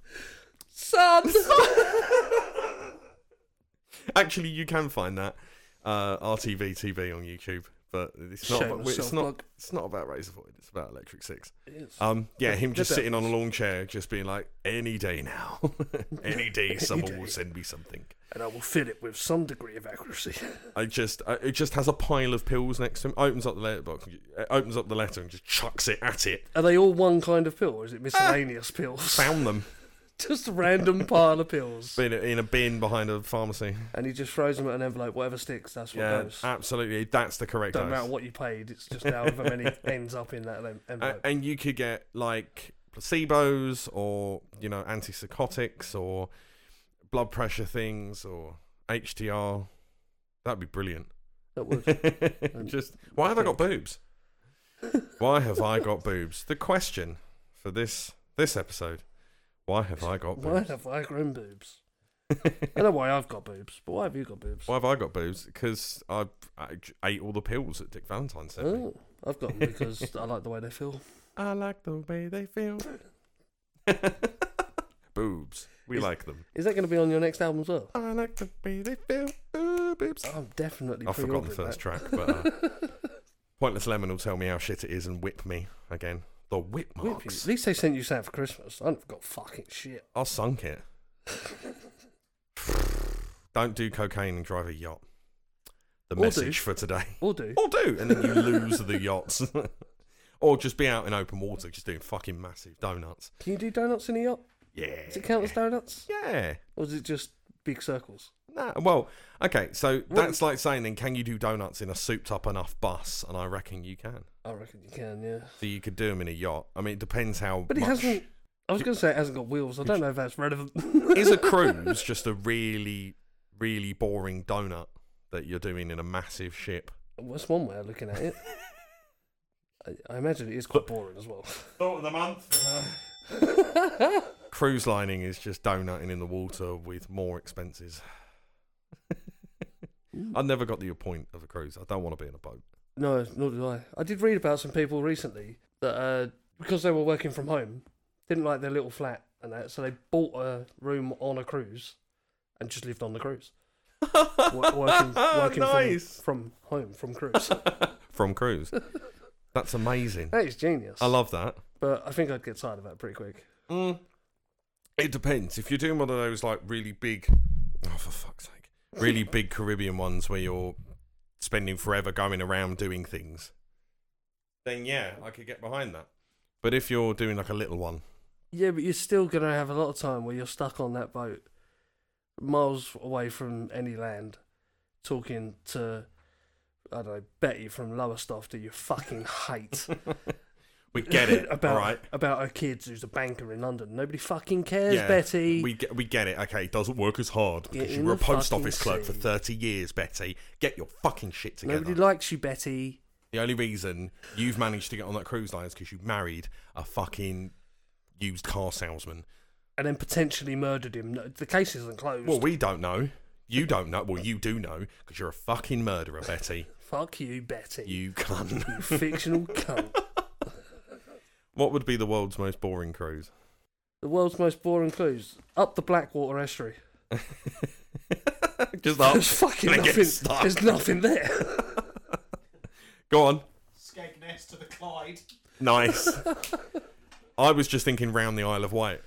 Son. actually, you can find that uh, RTV TV on YouTube, but it's not. Shameless it's not. self-plug. It's not about Razor Void. It's about Electric Six. It is. Um, yeah, him just Good sitting on a apples. lawn chair, just being like, any day now, any day, someone day. will send me something. And I will fit it with some degree of accuracy. I just, uh, it just has a pile of pills next to him. Opens up the letterbox, and opens up the letter, and just chucks it at it. Are they all one kind of pill, or is it miscellaneous pills? Found them Just a random pile of pills. in a, in a bin behind a pharmacy. And he just throws them at an envelope. Whatever sticks, that's what Yeah, goes. absolutely. That's the correct Don't dose. matter what you paid. It's just however many ends up in that envelope. and you could get like placebos or you know antipsychotics or blood pressure things or HTR. That'd be brilliant. that would. Just why have I got boobs? Why have I got boobs? The question for this this episode: Why have I got boobs? Why have I grown boobs? I don't know why I've got boobs, but why have you got boobs? Why have I got boobs? Because I ate all the pills that Dick Valentine sent me. Oh, I've got them because I like the way they feel. I like the way they feel. Boobs. We Is- like them. Is that going to be on your next album as well? I like the way they feel. Ooh, boobs. I'm definitely. I've forgotten the first that. track, but uh, Pointless Lemon will tell me how shit it is and whip me again. The whip Whip marks. At least they sent you something for Christmas. I've got fucking shit. I sunk it. Don't do cocaine and drive a yacht. the Or message do. for today. Or do. Or do, and then you lose the yachts. or just be out in open water, just doing fucking massive donuts. Can you do donuts in a yacht? Yeah. Does it count as donuts? Yeah. Or is it just big circles? Nah, well, okay, so that's like saying then, can you do donuts in a souped up enough bus? And I reckon you can. I reckon you can, yeah. So you could do them in a yacht. I mean, it depends how. But it much- hasn't. I was going to say it hasn't got wheels. I don't know if that's relevant. Is a cruise just a really, really boring donut that you're doing in a massive ship? That's one way of looking at it. I, I imagine it is quite boring as well. Thought of the month. Cruise lining is just donutting in the water with more expenses. I never got the point of a cruise. I don't want to be in a boat. No, nor do I. I did read about some people recently that uh, because they were working from home, didn't like their little flat and that, so they bought a room on a cruise and just lived on the cruise. Wo- working working Nice. from, from home from cruise. From cruise. That's amazing. that is genius. I love that. but I think I'd get tired of that pretty quick. Mm. It depends. If you're doing one of those like really big, oh for fuck's sake, really big Caribbean ones where you're spending forever going around doing things, then yeah, I could get behind that. But if you're doing like a little one, Yeah, but you're still going to have a lot of time where you're stuck on that boat, miles away from any land, talking to, I don't know, Betty from Lowestoft, who you fucking hate. we get it, about all right? about her kids who's a banker in London. Nobody fucking cares, Yeah, Betty. We get, we get it. Okay, it doesn't work as hard Get because you were a post office clerk for 30 years, Betty. Get your fucking shit together. Nobody likes you, Betty. The only reason you've managed to get on that cruise line is because you married a fucking used car salesman. And then potentially murdered him. The case isn't closed. Well, we don't know. You don't know. Well, you do know because you're a fucking murderer, Betty. Fuck you, Betty. You cunt. You fictional cunt. What would be the world's most boring cruise? The world's most boring cruise. Up the Blackwater estuary. Just up. There's fucking and it nothing. gets stuck. There's nothing there. Go on. Skegness to the Clyde. Nice. I was just thinking round the Isle of Wight.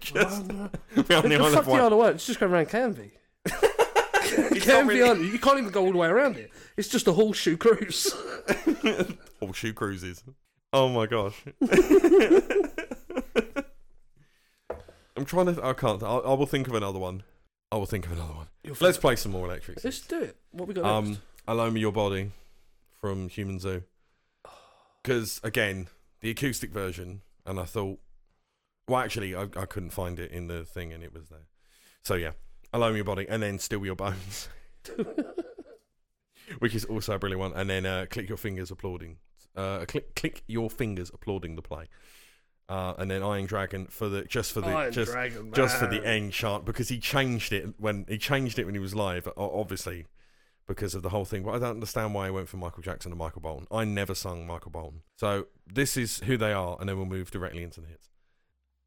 just round the the Isle fuck of the Wight. Isle of Wight? It's just go around Canvey. Canvey really- Island. You can't even go all the way around it. It's just a horseshoe cruise. Horseshoe cruises. Oh my gosh. I'm trying to. I can't. I, I will think of another one. I will think of another one. You'll Let's play some more electric. Let's do it. What we got Um, next? Alone me Your Body from Human Zoo. Because, again, the acoustic version, and I thought, well, actually, I, I couldn't find it in the thing, and it was there. So, yeah, Alone with Your Body, and then Steal Your Bones, which is also a brilliant one, and then uh, Click Your Fingers applauding. Uh, click, click Your Fingers applauding the play. Uh, and then Iron Dragon for the just for the Iron just Dragon, just for the end chant because he changed it when he changed it when he was live. Obviously, because of the whole thing. But I don't understand why he went from Michael Jackson to Michael Bolton. I never sung Michael Bolton. So this is who they are, and then we'll move directly into the hits.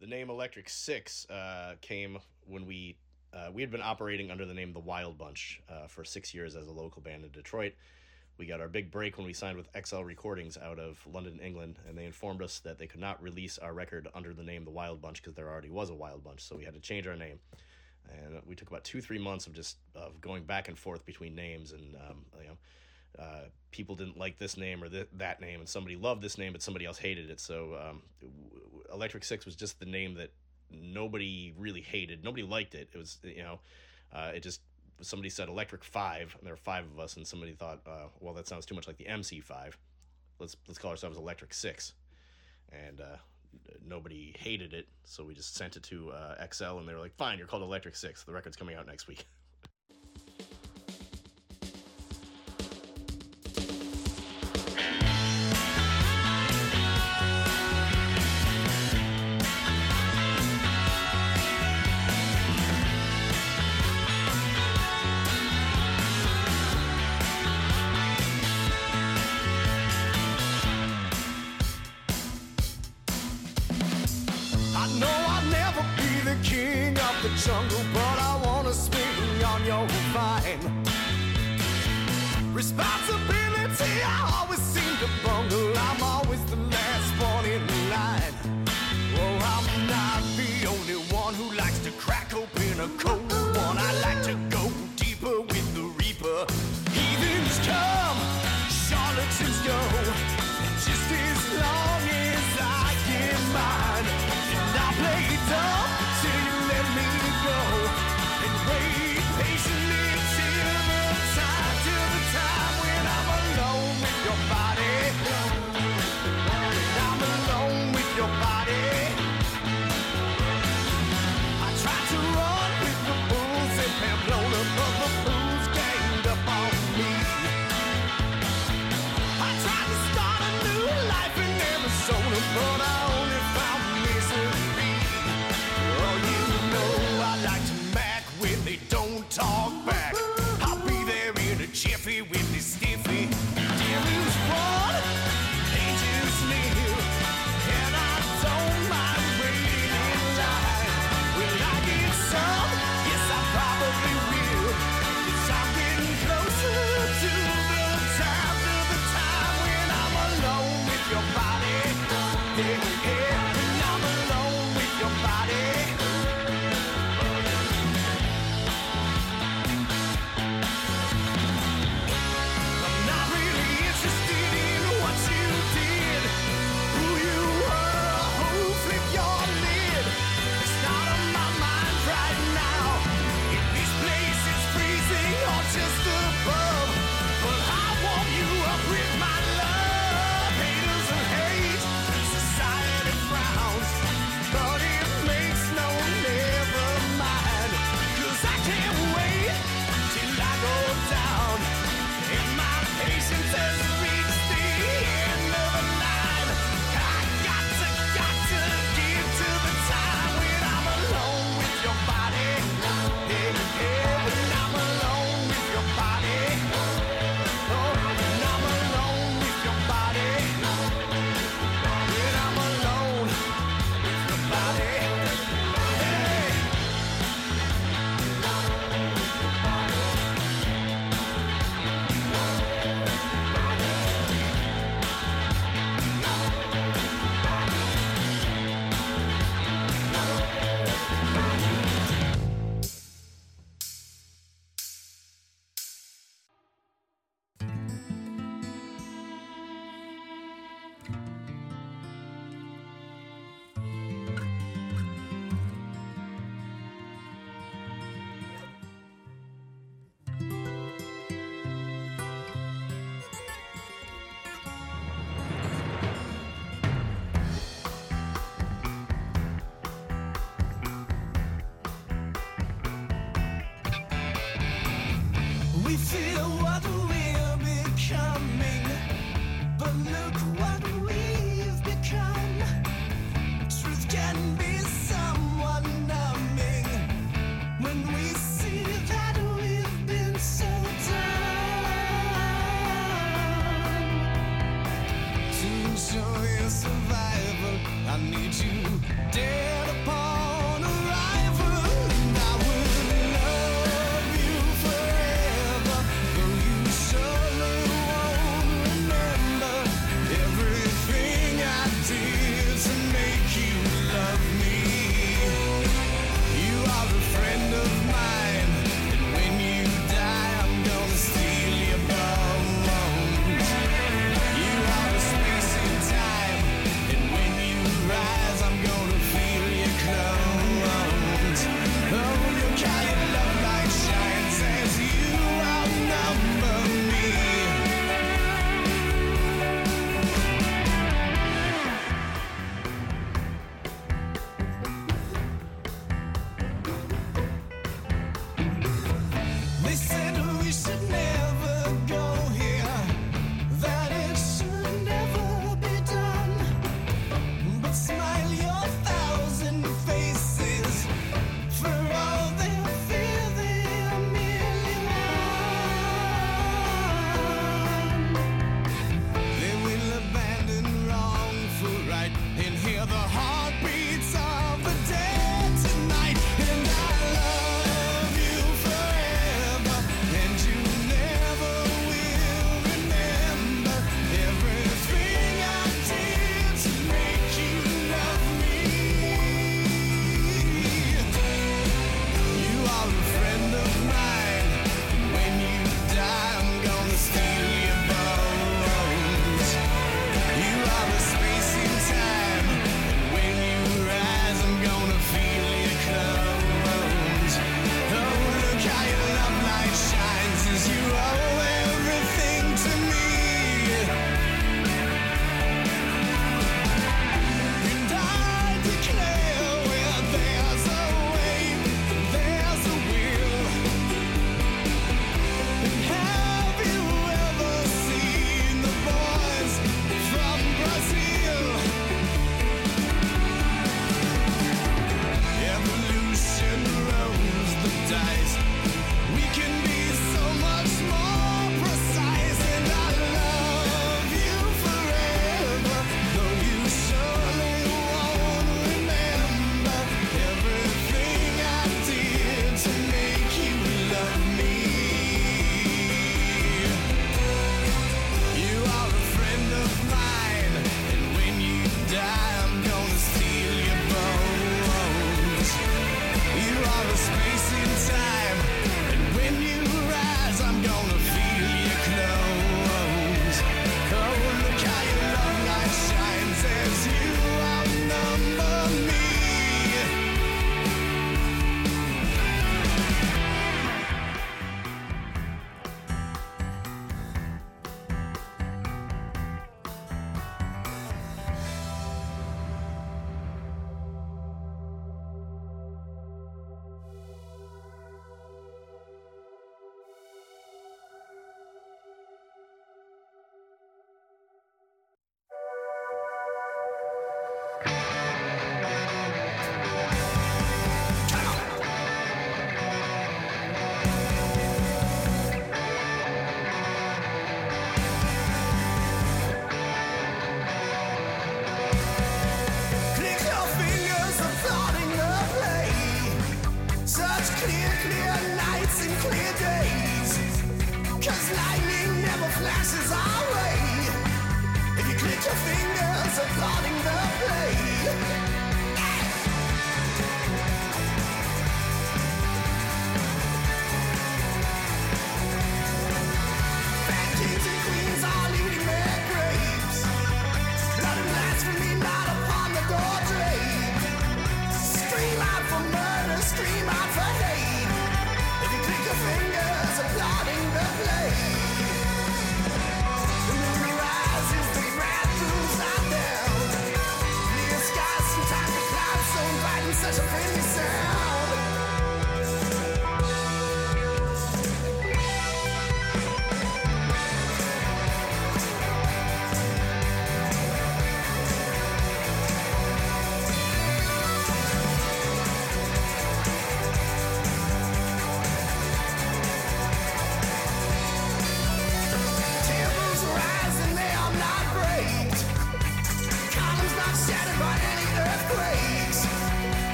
The name Electric Six uh, came when we uh, we had been operating under the name The Wild Bunch uh, for six years as a local band in Detroit. We got our big break when we signed with XL Recordings out of London, England, and they informed us that they could not release our record under the name The Wild Bunch because there already was a Wild Bunch, so we had to change our name. And we took about two, three months of just of going back and forth between names, and um, you know, uh, people didn't like this name or th- that name, and somebody loved this name, but somebody else hated it. So um, Electric Six was just the name that nobody really hated. Nobody liked it. It was you know, uh, it just somebody said Electric Five, and there were five of us, and somebody thought, uh, well, that sounds too much like the MC Five. Let's let's call ourselves Electric Six, and uh, nobody hated it, so we just sent it to uh, XL, and they were like, fine, you're called Electric Six. The record's coming out next week.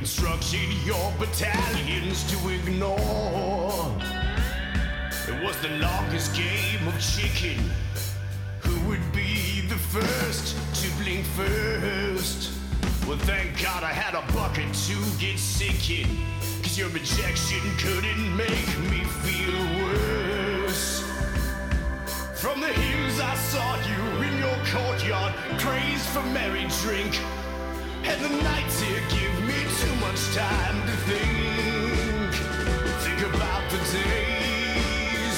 instructed your battalions to ignore. It was the longest game of chicken. Who would be the first to blink first? Well, thank God I had a bucket to get sick in. Cause your rejection couldn't make me feel worse. From the hills I saw you in your courtyard, praise for merry drink. And the nights here give me too much time to think. Think about the days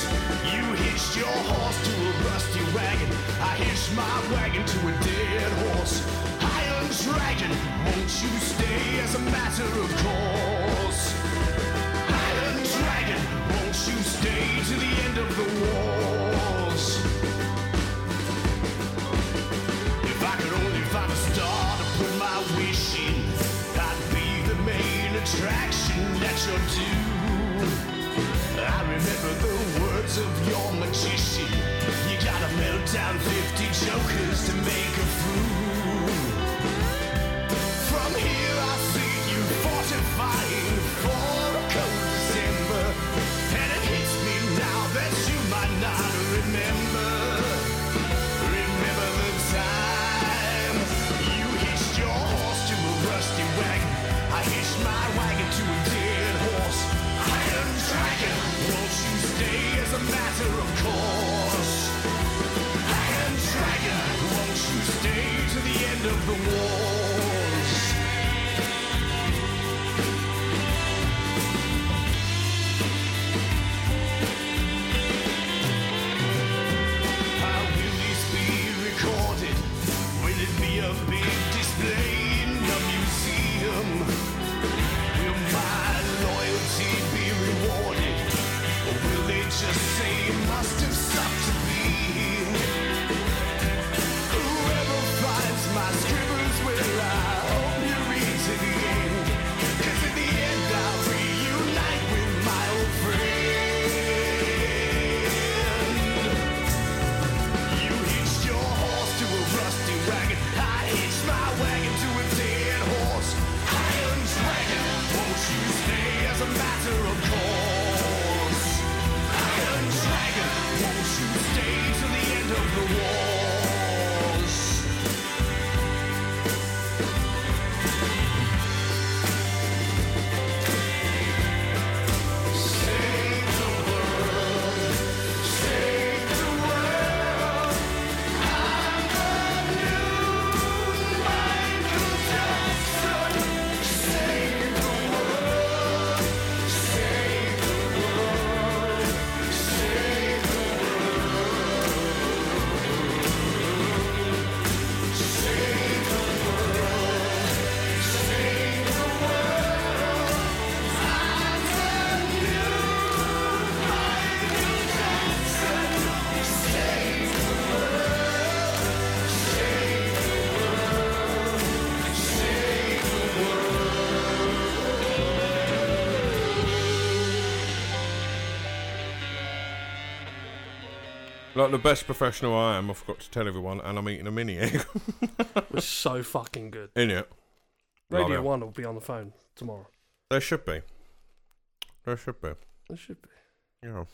you hitched your horse to a rusty wagon. I hitched my wagon to a dead horse. Iron Dragon, won't you stay as a matter of course? Iron Dragon, won't you stay to the end of the wars? Attraction at your due. I remember the words of your magician. You gotta melt down 50 jokers to make a fool. The end Like the best professional I am, I forgot to tell everyone, and I'm eating a mini egg. was so fucking good. In it. Radio. One will be on the phone tomorrow. There should be. There should be. There should be. Yeah.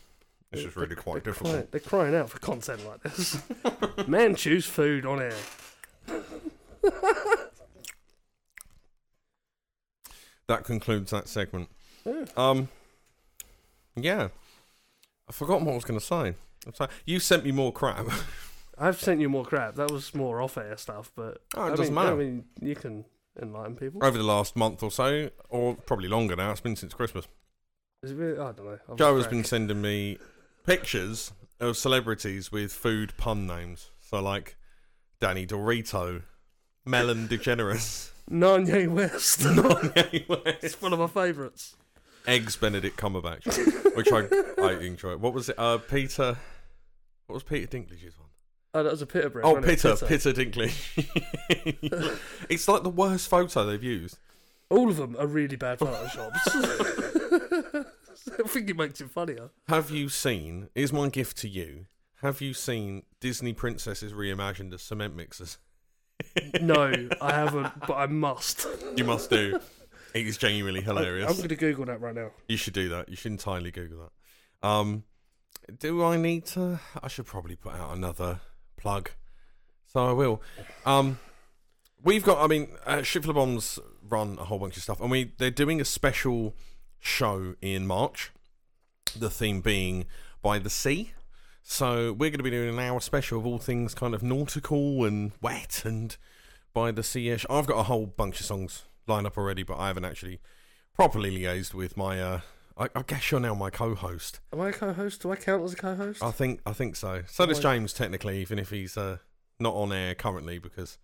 This is really quite they're difficult. Crying, they're crying out for content like this. Man, choose food on air. That concludes that segment. Yeah. Um, yeah. I forgot what I was going to say. I'm sorry. You sent me more crap. I've sent you more crap. That was more off-air stuff, but Oh, it I doesn't mean, matter. I mean, you can enlighten people. over the last month or so, or probably longer now. It's been since Christmas. Is it really? I don't know. I've Joe has been sending me pictures of celebrities with food pun names. So like Danny Dorito, Melon DeGeneres, Kanye West. Kanye West, it's one of my favourites. Eggs Benedict Cumberbatch, which I I enjoy. What was it? Uh, Peter. What was Peter Dinklage's one? Oh, that was a Peter Peterborough. Oh? Peter, Peter Dinklage. it's like the worst photo they've used. All of them are really bad photoshops. I think it makes it funnier. Have you seen? Is my gift to you? Have you seen Disney princesses reimagined as cement mixers? No, I haven't, but I must. You must do. It is genuinely hilarious. I'm going to Google that right now. You should do that. You should entirely Google that. Um, do I need to? I should probably put out another plug, so I will. Um, we've got. I mean, uh, of Bombs run a whole bunch of stuff, and we they're doing a special show in March. The theme being by the sea. So we're going to be doing an hour special of all things kind of nautical and wet and by the sea-ish. I've got a whole bunch of songs lined up already, but I haven't actually properly liaised with my. Uh, I, I guess you're now my co-host. Am I a co-host? Do I count as a co-host? I think I think so. So does. James technically, even if he's uh, not on air currently because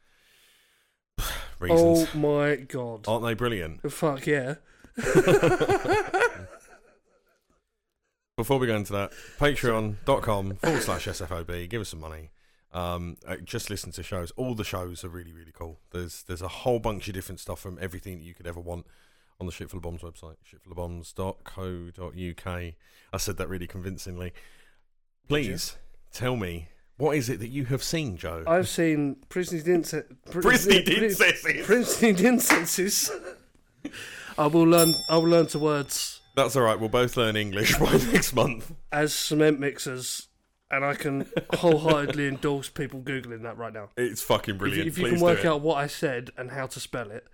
reasons. oh my god! Aren't they brilliant? Fuck yeah! Before we go into that, patreon.com forward slash SFOB, give us some money. Um, uh, just listen to shows. All the shows are really, really cool. There's there's a whole bunch of different stuff from everything that you could ever want on the Shitful of Bombs website, shitfulofbombs.co.uk. I said that really convincingly. Please tell me, what is it that you have seen, Joe? I've seen Princely Dince- Prin- Princely Prin- Dincenses. I will learn. I will learn to words That's all right. We'll both learn English by next month. as cement mixers, and I can wholeheartedly endorse people googling that right now. It's fucking If, brilliant. you- if you can work out what I said and how to spell it,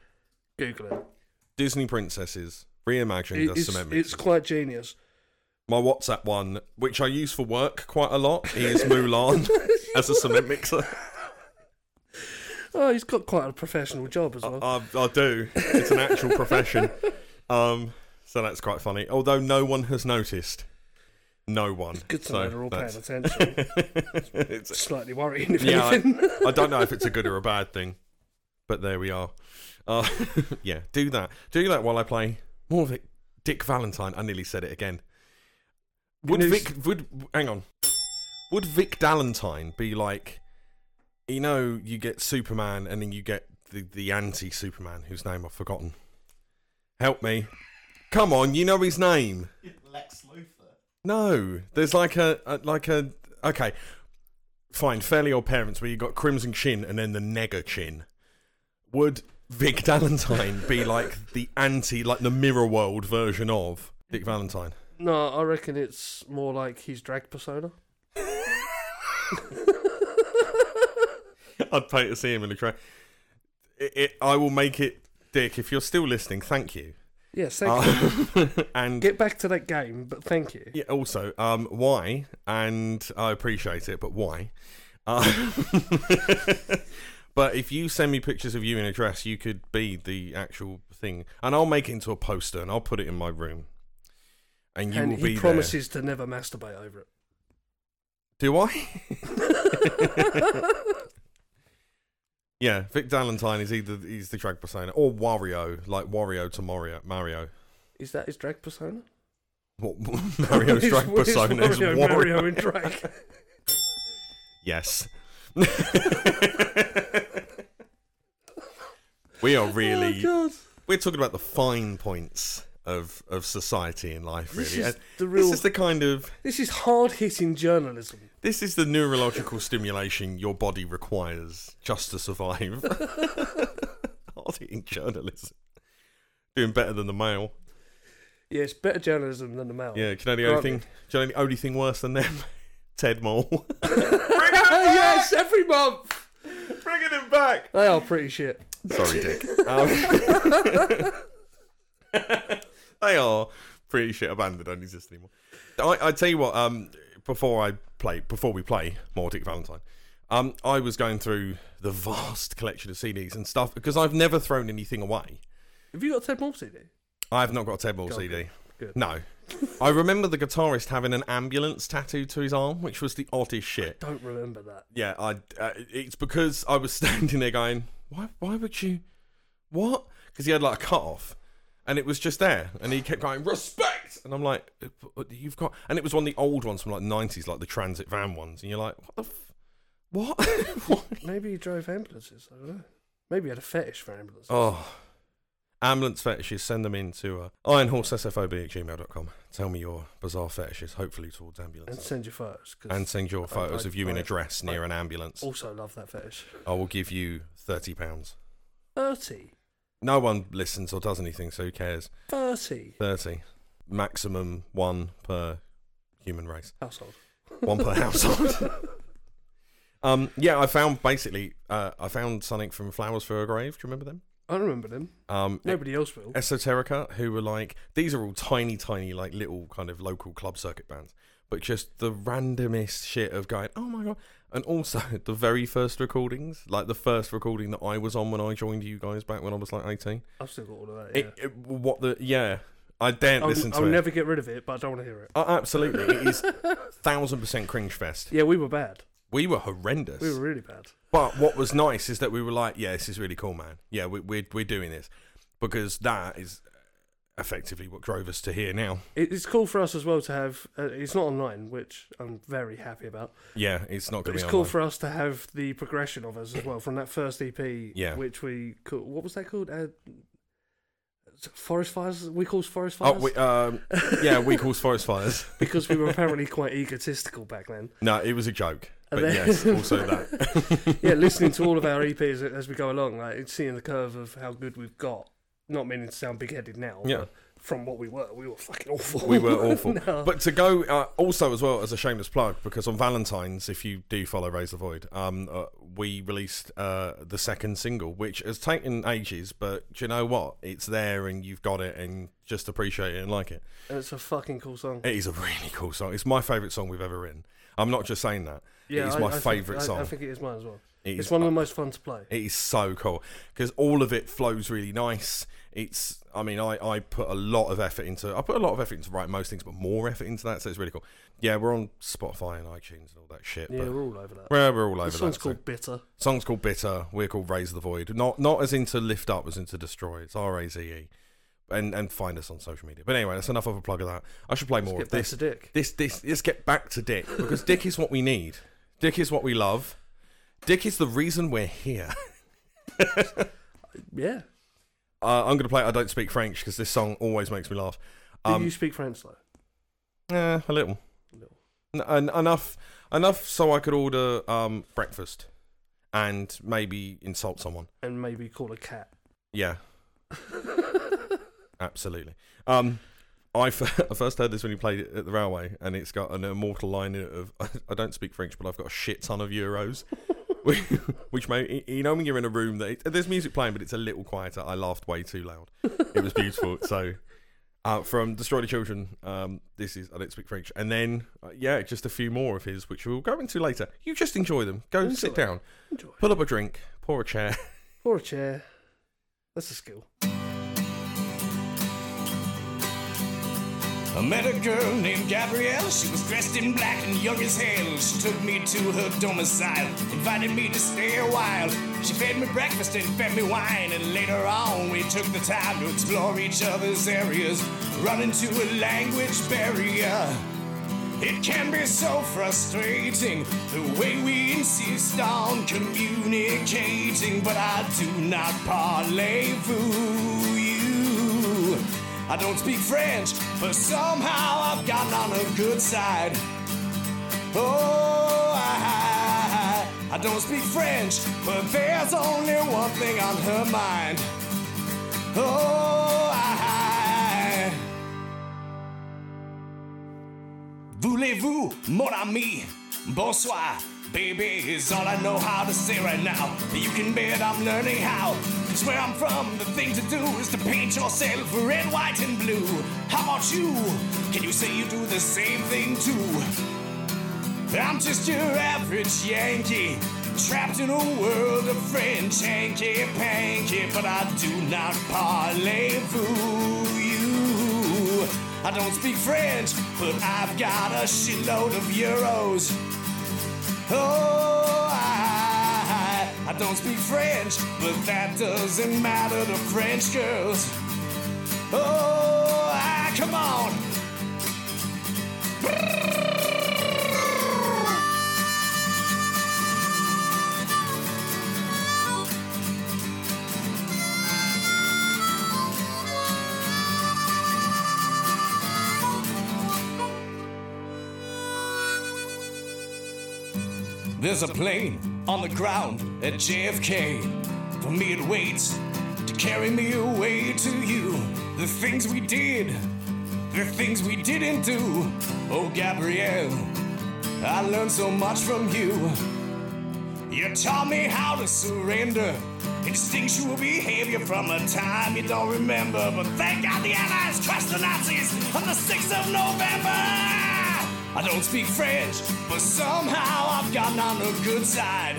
Google it. Disney princesses reimagined It- as it's, quite genius. My WhatsApp one, which I use for work quite a lot, is Mulan as a cement mixer. Oh, he's got quite a professional job as well. I, I do. It's an actual profession. Um, so that's quite funny. Although no one has noticed. No one. Good to So know they're all paying that's- attention. it's, Slightly worrying, if yeah, I, anything. I don't know if it's a good or a bad thing, but there we are. Uh, yeah, do that. Do that while I play more of it. Dick Valentine. I nearly said it again. Would Can you Vic? Would hang on? Would Vic Valentine be like? You know, you get Superman, and then you get the the anti-Superman, whose name I've forgotten. Help me! Come on, you know his name. Lex Luthor. No, there's like a, a like a okay, fine. Fairly OddParents where you got Crimson Chin and then the Nega Chin. Would Vic Valentine be like the anti, like the mirror world version of Dick Valentine? no, I reckon it's more like his drag persona. I'd pay to see him in a track. It, it, I will make it, Dick. If you're still listening, thank you. Yes, thank you. And Get back to that game, but thank you. Yeah. Also, um, why? And I appreciate it, but why? Uh, but if you send me pictures of you in a dress, you could be the actual thing, and I'll make it into a poster and I'll put it in my room, and you and will he be promises to never masturbate over it. Do I? yeah, Vic Valentine is either he's the drag persona or Wario, like Wario to Mario. Mario. Is that his drag persona? What Mario's drag Is- persona is Wario, Wario. Mario in drag. Yes. we are oh, really Oh, God. we're talking about the fine points of of society in life This really. is the real. This is the kind of This is hard hitting journalism. this is the neurological stimulation your body requires just to survive. Hard hitting journalism. Doing better than the Mail. Yes, better journalism than the Mail. Yeah, can I the only thing do you know the only thing worse than them? Ted Mole. yes, every month. Bringing him back. They are pretty shit. Sorry, Dick. Um, they are pretty shit abandoned, don't exist anymore. I, I tell you what, um, before I play, before we play more Dick Valentine, um, I was going through the vast collection of CDs and stuff because I've never thrown anything away. Have you got a Ted Moore CD? I've not got a Ted Go CD. Good. No. I remember the guitarist having an ambulance tattooed to his arm, which was the oddest shit. Don't remember that. Yeah, I. Uh, it's because I was standing there going, "Why? Why would you? What?" Because he had like a cut off, and it was just there, and he kept going, "Respect," and I'm like, "Uh, "You've got," and it was one of the old ones from like '90s, like the Transit van ones, and you're like, "What the? F- what? what?" Maybe he drove ambulances. I don't know. Maybe he had a fetish for ambulances. Oh, ambulance fetishes, send them in to uh, ironhorsesfob at gmail.com. Tell me your bizarre fetishes, hopefully towards ambulances. And send your photos. 'cause And send your photos I- of you in a dress near I- an ambulance. Also love that fetish. I will give you £30. 30. No one listens or does anything, so who cares? 30 30. Maximum one per human race. household. One per household. um, yeah, I found basically, uh, I found something from Flowers for a Grave. Do you remember them? I remember them. Um, Nobody else will. Esoterica, who were like, these are all tiny, tiny, like little kind of local club circuit bands, but just the randomest shit of going, oh my god. And also the very first recordings, like the first recording that I was on when I joined you guys back when I was like 18. I've still got all of that. Yeah. It, it, what the, yeah, I daren't I'll, listen to it. I'll never get rid of it, but I don't want to hear it. Oh, absolutely. It is thousand percent cringe fest. Yeah, we were bad. We were horrendous. We were really bad. But what was nice is that we were like, yeah, this is really cool, man. Yeah, we, we're, we're doing this. Because that is effectively what drove us to here now. It's cool for us as well to have. Uh, it's not online, which I'm very happy about. Yeah, it's not But going it's to be cool online. for us to have the progression of us as well from that first EP. Yeah. Which we call, what was that called? Uh, forest fires. We calls forest Oh, fires we, um, yeah, we calls forest fires. because we were apparently quite egotistical back then. No, it was a joke. But then- yes, also that. yeah, listening to all of our EPs as we go along, like seeing the curve of how good we've got. Not meaning to sound big-headed now. Yeah. but From what we were, we were fucking awful. we were awful. No. But to go uh, also as well as a shameless plug, because on Valentine's, if you do follow Raze the Void, um, uh, we released uh, the second single, which has taken ages, but do you know what? It's there and you've got it and just appreciate it and like it. And it's a fucking cool song. It is a really cool song. It's my favourite song we've ever written. I'm not just saying that. Yeah, it is I- my I think- favourite I- song. I think it is mine as well. It It's is- one of the most fun to play. It is so cool because all of it flows really nice. It's, I mean, I, I put a lot of effort into, I put a lot of effort into writing most things, but more effort into that, so it's really cool. Yeah, we're on Spotify and iTunes and all that shit. Yeah, we're all over that. we're, we're all over the song's that. so- called Bitter. song's called Bitter. We're called Raze the Void. Not not as into lift up as into destroy. It's R A Z E. And and find us on social media. But anyway, that's enough of a plug of that. I should play more Get of this. Dick. This this let's get back to Dick because Dick is what we need. Dick is what we love. Dick is the reason we're here. Yeah. Uh, I'm going to play I Don't Speak French because this song always makes me laugh. Do Um, you speak French though? eh, a little. little. N- en- enough enough so I could order um, breakfast and maybe insult someone. And maybe call a cat. Yeah. Absolutely. Um, I, f- I first heard this when you played it at the railway, and it's got an immortal line in it of I don't speak French, but I've got a shit ton of euros. Which- may you know when you're in a room that there's music playing, but it's a little quieter. I laughed way too loud. It was beautiful. so, uh, from Destroy the Children, um, this is I don't speak French, and then uh, yeah, just a few more of his, which we'll go into later. You just enjoy them. Go sit down, Enjoy. pull up a drink, pour a chair. pour a chair. That's a skill. I met a girl named Gabrielle. She was dressed in black and young as hell. She took me to her domicile, invited me to stay a while. She fed me breakfast and fed me wine, and later on we took the time to explore each other's areas, run into a language barrier. It can be so frustrating the way we insist on communicating, but I do not parlez-vous. I don't speak French, but somehow I've gotten on a good side. Oh, I, I don't speak French, but there's only one thing on her mind. Oh, I. Voulez-vous, mon ami? Bonsoir, baby, is all I know how to say right now. You can bet I'm learning how. Cause where I'm from, the thing to do is to paint yourself red, white, and blue. How about you? Can you say you do the same thing too? I'm just your average Yankee, trapped in a world of French hanky panky, but I do not parlez-vous you. I don't speak French, but I've got a shitload of euros. Oh, I, I don't speak French, but that doesn't matter to French girls. Oh, I, come on. There's a plane on the ground at JFK. For me, it waits to carry me away to you. The things we did, the things we didn't do. Oh, Gabrielle, I learned so much from you. You taught me how to surrender. Instinctual behavior from a time you don't remember. But thank God the Allies crushed the Nazis on the 6th of November. I don't speak French, but somehow I've gotten on the good side.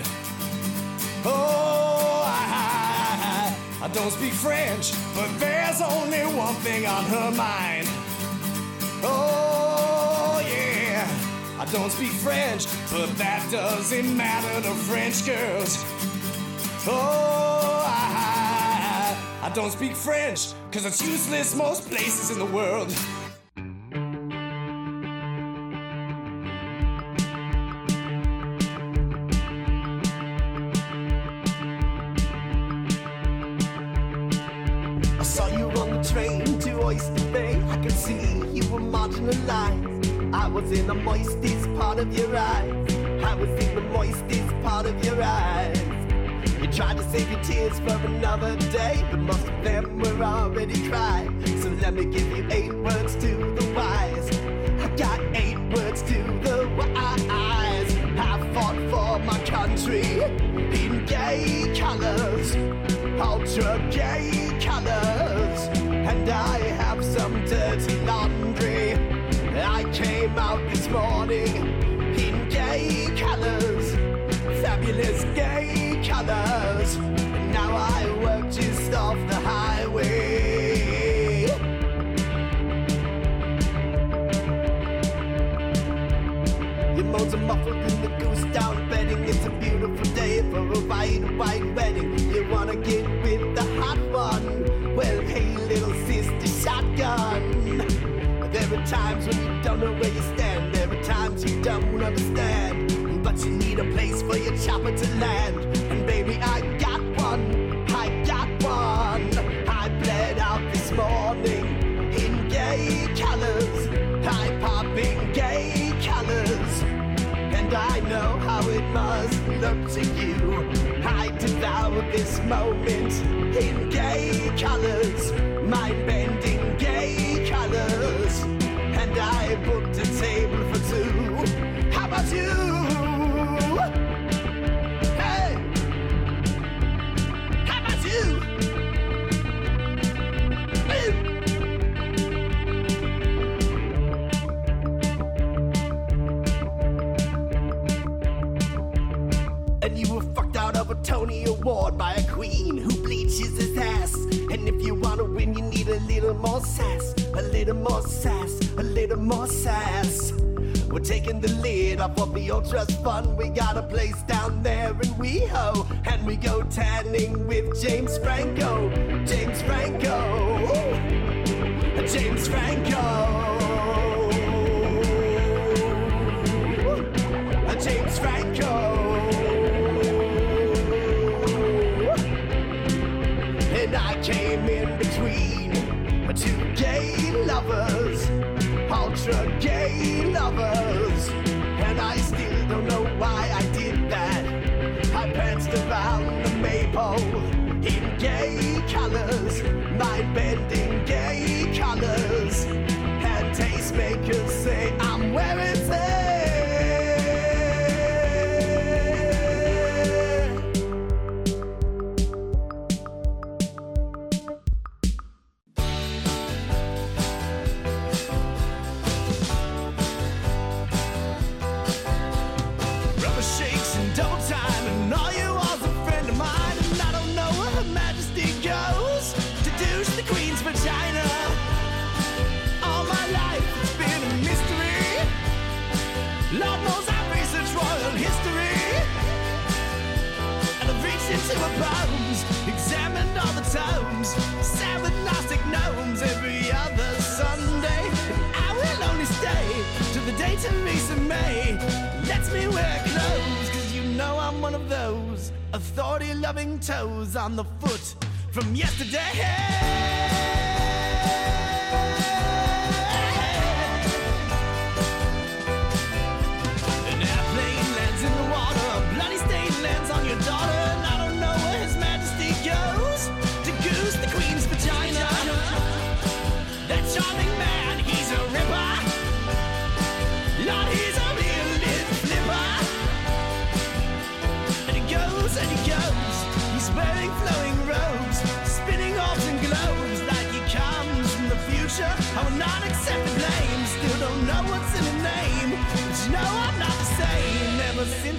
Oh, I, I don't speak French, but there's only one thing on her mind. Oh, yeah. I don't speak French, but that doesn't matter to French girls. Oh, I, I don't speak French, cause it's useless most places in the world. Were marginalized. I was in the moistest part of your eyes. I was in the moistest part of your eyes. You tried to save your tears for another day, but most of them were already cried. So let me give you eight words to the wise. I got eight words to the wise. I fought for my country in gay colors, ultra gay colors, and I have some dirty laundry. Came out this morning in gay colors, fabulous gay colors. And now I work just off the highway. Your moans are muffled in the goose down bedding. It's a beautiful day for a white, white wedding. You wanna get times when you don't know where you stand. There are times you don't understand. But you need a place for your chopper to land. And baby, I got one. I got one. I bled out this morning in gay colors. I pop in gay colors. And I know how it must look to you. I devour this moment in gay colors. More sass, a little more sass, a little more sass. We're taking the lid off of the ultras fun. We got a place down there in WeHo, and we go tanning with James Franco. James Franco. James Franco. James Franco. And I came in gay lovers, ultra gay lovers. And I still don't know why I did that. I pranced around the maple in gay colors, those authority loving toes on the foot from yesterday.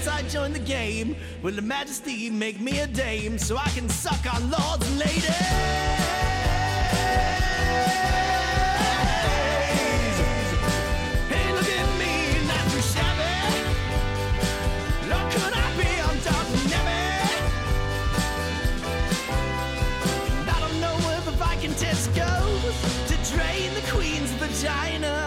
I joined the game, will the majesty make me a dame so I can suck on lords and ladies? Hey, look at me, not too shabby. Could I be I don't know where the to drain the queen's vagina.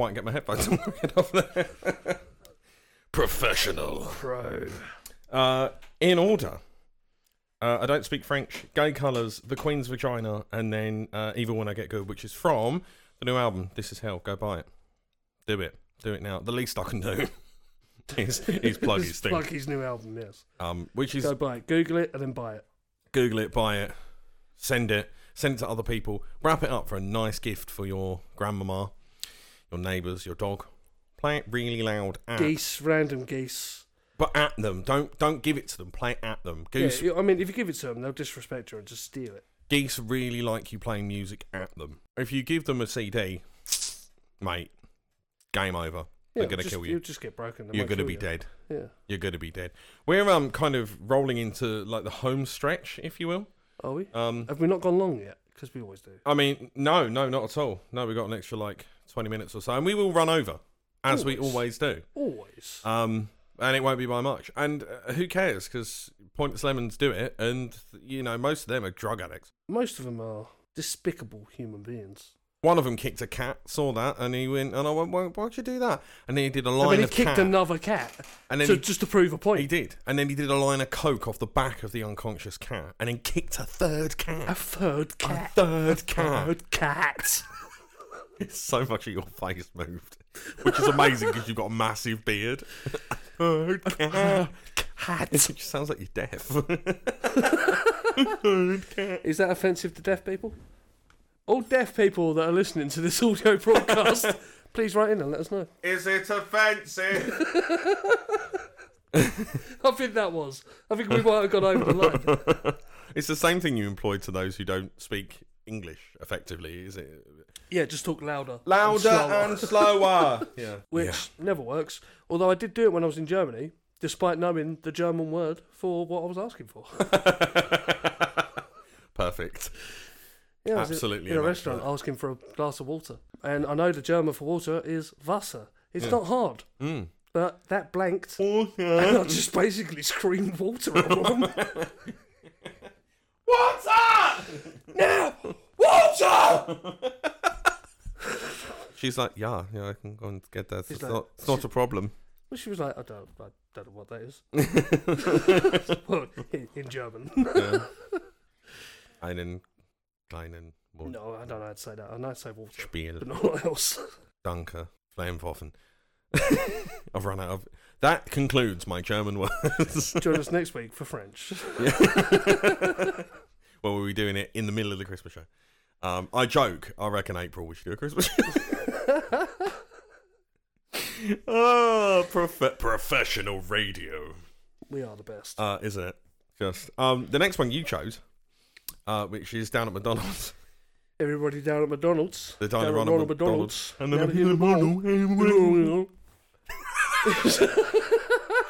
I didn't quite get my headphones on get off there. Professional. Pro. Uh, in order. Uh, I don't speak French. Gay Colours, The Queen's Vagina, and then uh, Even When I Get Good, which is from the new album, This Is Hell. Go buy it. Do it. Do it now. The least I can do is, is plug his thing. Plug his new album, yes. Um, which is Go buy it. Google it and then buy it. Google it, buy it, send it, send it to other people, wrap it up for a nice gift for your grandmama, your neighbours, your dog. Play it really loud at, Geese, random geese. but at them. Don't don't give it to them. Play it at them. Goose, Yeah, I mean, if you give it to them, they'll disrespect you and just steal it. geese really like you playing music at them. If you give them a CD, mate, game over. Yeah, They're gonna just, kill you. You'll just get broken. They You're gonna kill be you. dead. Yeah. You're gonna be dead. We're um kind of rolling into like the home stretch, if you will. Are we? Um, Have we not gone long yet? Because we always do. I mean, no, no, not at all. No, we got an extra like twenty minutes or so, and we will run over as we Always. always do. Always. Um, and it won't be by much. And uh, who cares? Because Pointless Lemons do it, and you know most of them are drug addicts. Most of them are despicable human beings. One of them kicked a cat, saw that, and he went, and I went, Why, why'd you do that? And then he did a And line then he of kicked cat. another cat And then to, he- just to prove a point. He did, and then he did a line of coke off the back of the unconscious cat, and then kicked a third cat. A third cat. a third cat. Third cat. So much of your face moved, which is amazing because you've got a massive beard. Third cat. It just sounds like you're deaf. Is that offensive to deaf people? All deaf people that are listening to this audio broadcast, please write in and let us know. Is it offensive? I think that was. I think we might have gone over the line. it's the same thing you employ to those who don't speak English effectively, is it? Yeah, just talk louder. and Louder slower. and slower. yeah. Which never works. Although I did do it when I was in Germany, despite knowing the German word for what I was asking for. Perfect. Yeah, I was Absolutely In a immaculate. restaurant asking for a glass of water. And I know the German for water is Wasser. It's not hard. Mm. But that blanked. And I just basically screamed water at them. Water! now! Water! She's like, yeah, yeah, I can go and get that. She's It's, like- not, it's not a problem. Well, she was like, I don't, I don't know what that is. well, in, in German. Yeah. Einen kleinen Mund. no, I don't know how to say that. I know how to say water, Spiel. but not what else. Danke. Flammenwaffen. I've run out of. That concludes my German words. Join us next week for French. well, we'll be doing it in the middle of the Christmas show. Um, I joke. I reckon April we should do a Christmas show. oh, prof- professional radio, We are the best. uh, isn't it? Just um, the next one you chose, uh, which is down at McDonald's. Everybody down at McDonald's. The down at at Ronald Ronald McDonald's. McDonald's. And then Down here in the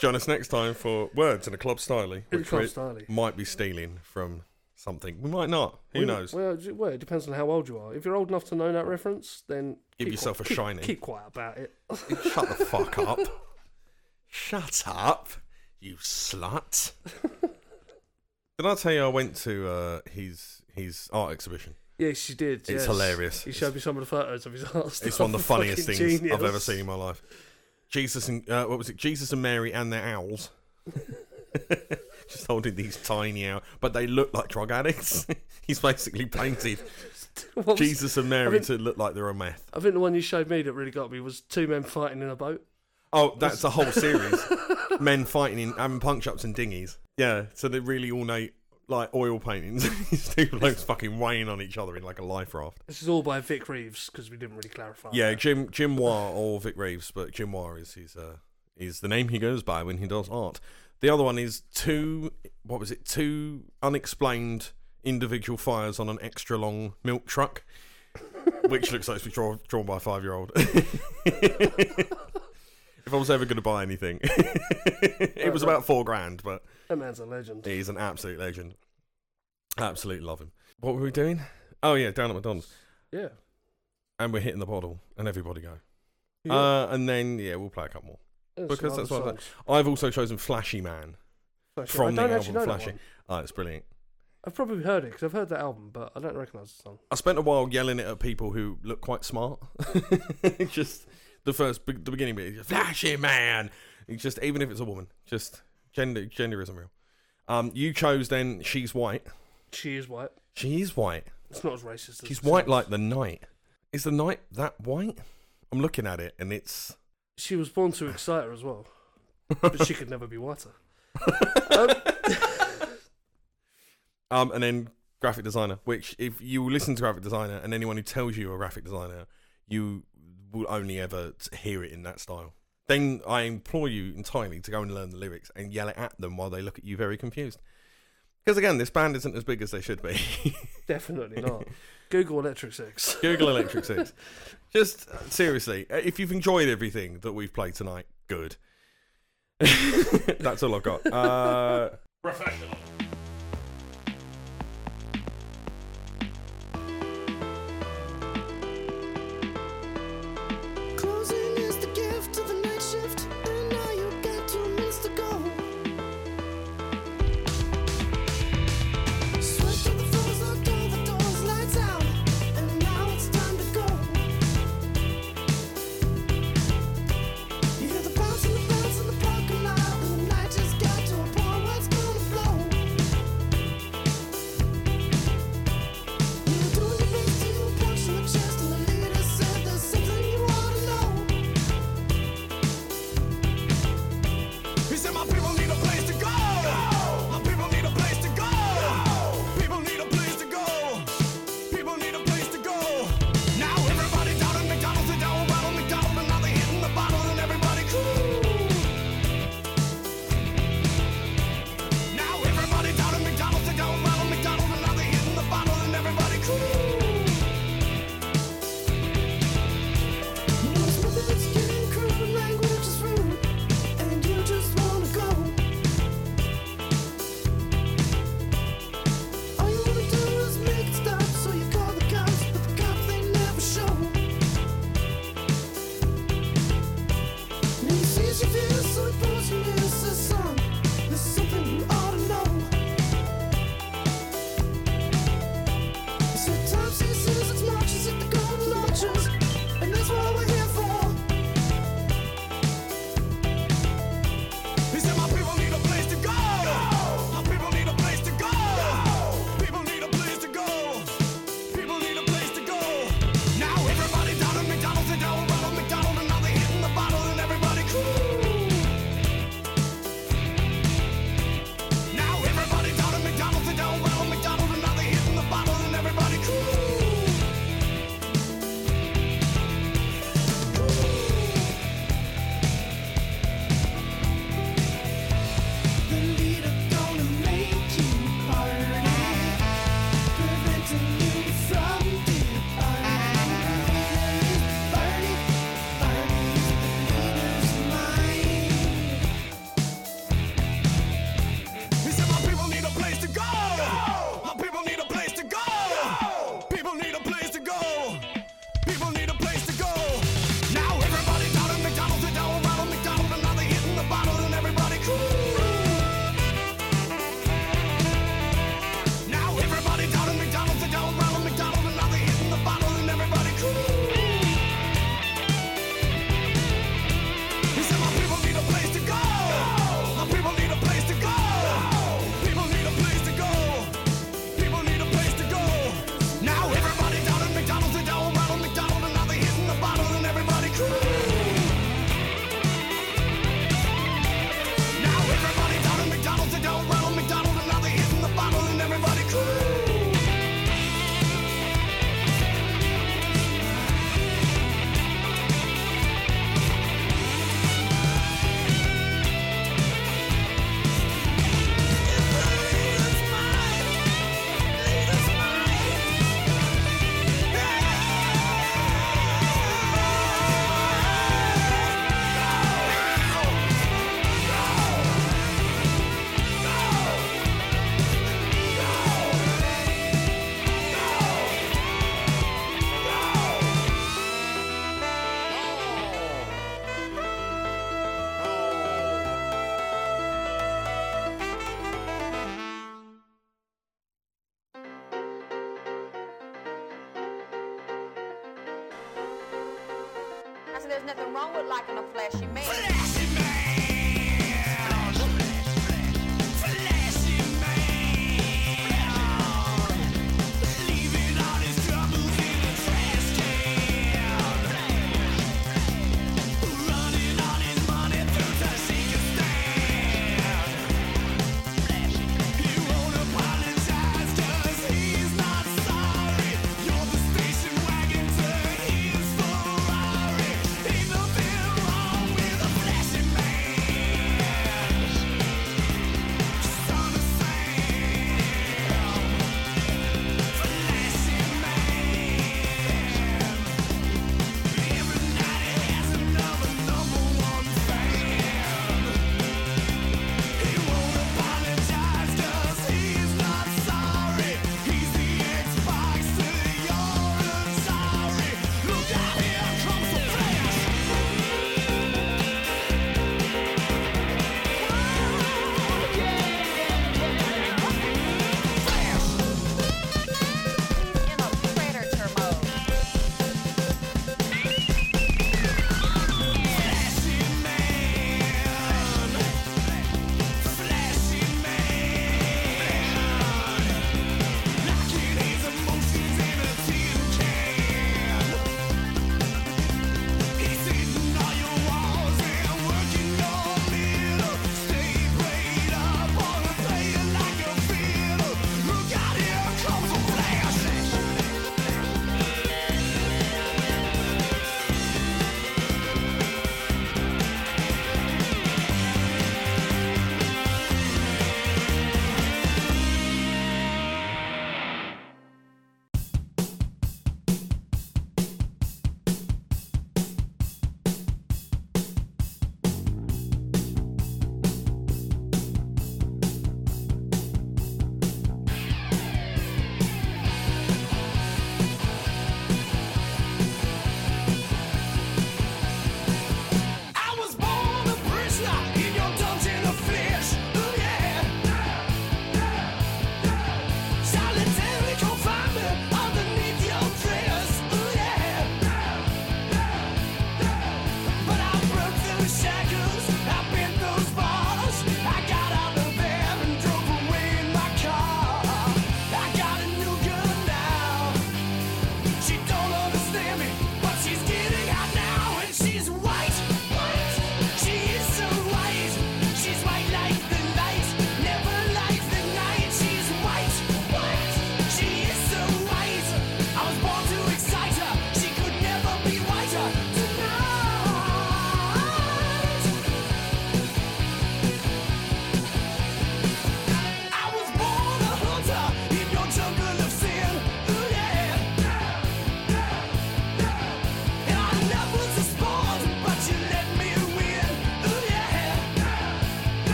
Join us next time for words in a club style, In a which club might be stealing from something. We might not. Who Well, knows? Well, it- well, it depends on how old you are. If you're old enough to know that reference, then Give yourself a keep- shiny. Keep quiet about it. Shut the fuck up. Shut up, you slut. Did I tell you I went to uh, his his art exhibition? yes, you did. It's yes. hilarious. He showed me some of the photos of his art. It's one of the funniest things Fucking I've ever seen in my life. Jesus and uh, what was it? Jesus and Mary and their owls. Just holding these tiny out, but they look like drug addicts. He's basically painted Jesus and Mary I to look like they're on meth. I think the one you showed me that really got me was two men fighting in a boat. Oh, that's a whole series. Men fighting in having punch ups and dinghies. Yeah, so they're really ornate, like oil paintings. These two blokes fucking weighing on each other in like a life raft. This is all by Vic Reeves because we didn't really clarify. Yeah, that. Jim Jim Moir or Vic Reeves, but Jim Moir is his uh, is the name he goes by when he does art. The other one is two. What was it? Two unexplained individual fires on an extra long milk truck, which looks like it's been drawn, drawn by a five year old. if I was ever going to buy anything, it was about four grand, but that man's a legend. he's an absolute legend. Absolutely love him. What were we doing? Oh yeah, down at McDonald's, Yeah. and we're hitting the bottle, and everybody go. Yeah. Uh, and then yeah, we'll play a couple more. There's because that's what I-. I've also chosen Flashy Man. Flashy. from the album Flashy. Oh, it's brilliant. I've probably heard it because I've heard that album, but I don't recognise the song. I spent a while yelling it at people who look quite smart. just the first, the beginning bit, Flashy Man. It's just even if it's a woman, just gender, gender isn't real. Um, you chose then. She's white. She is white. She is white. It's not as racist as She's it white sounds. like the night. Is the night that white? I'm looking at it and it's. She was born to excite her as well, but she could never be whiter. um, Um, and then graphic designer, which if you listen to graphic designer and anyone who tells you you're a graphic designer, you will only ever hear it in that style. Then I implore you entirely to go and learn the lyrics and yell it at them while they look at you very confused. Because again, this band isn't as big as they should be. definitely not. Google Electric Six. Google Electric Six. Just uh, seriously, uh, if you've enjoyed everything that we've played tonight, good. That's all I've got. Uh, Professional. Nothing wrong with liking a flashy man.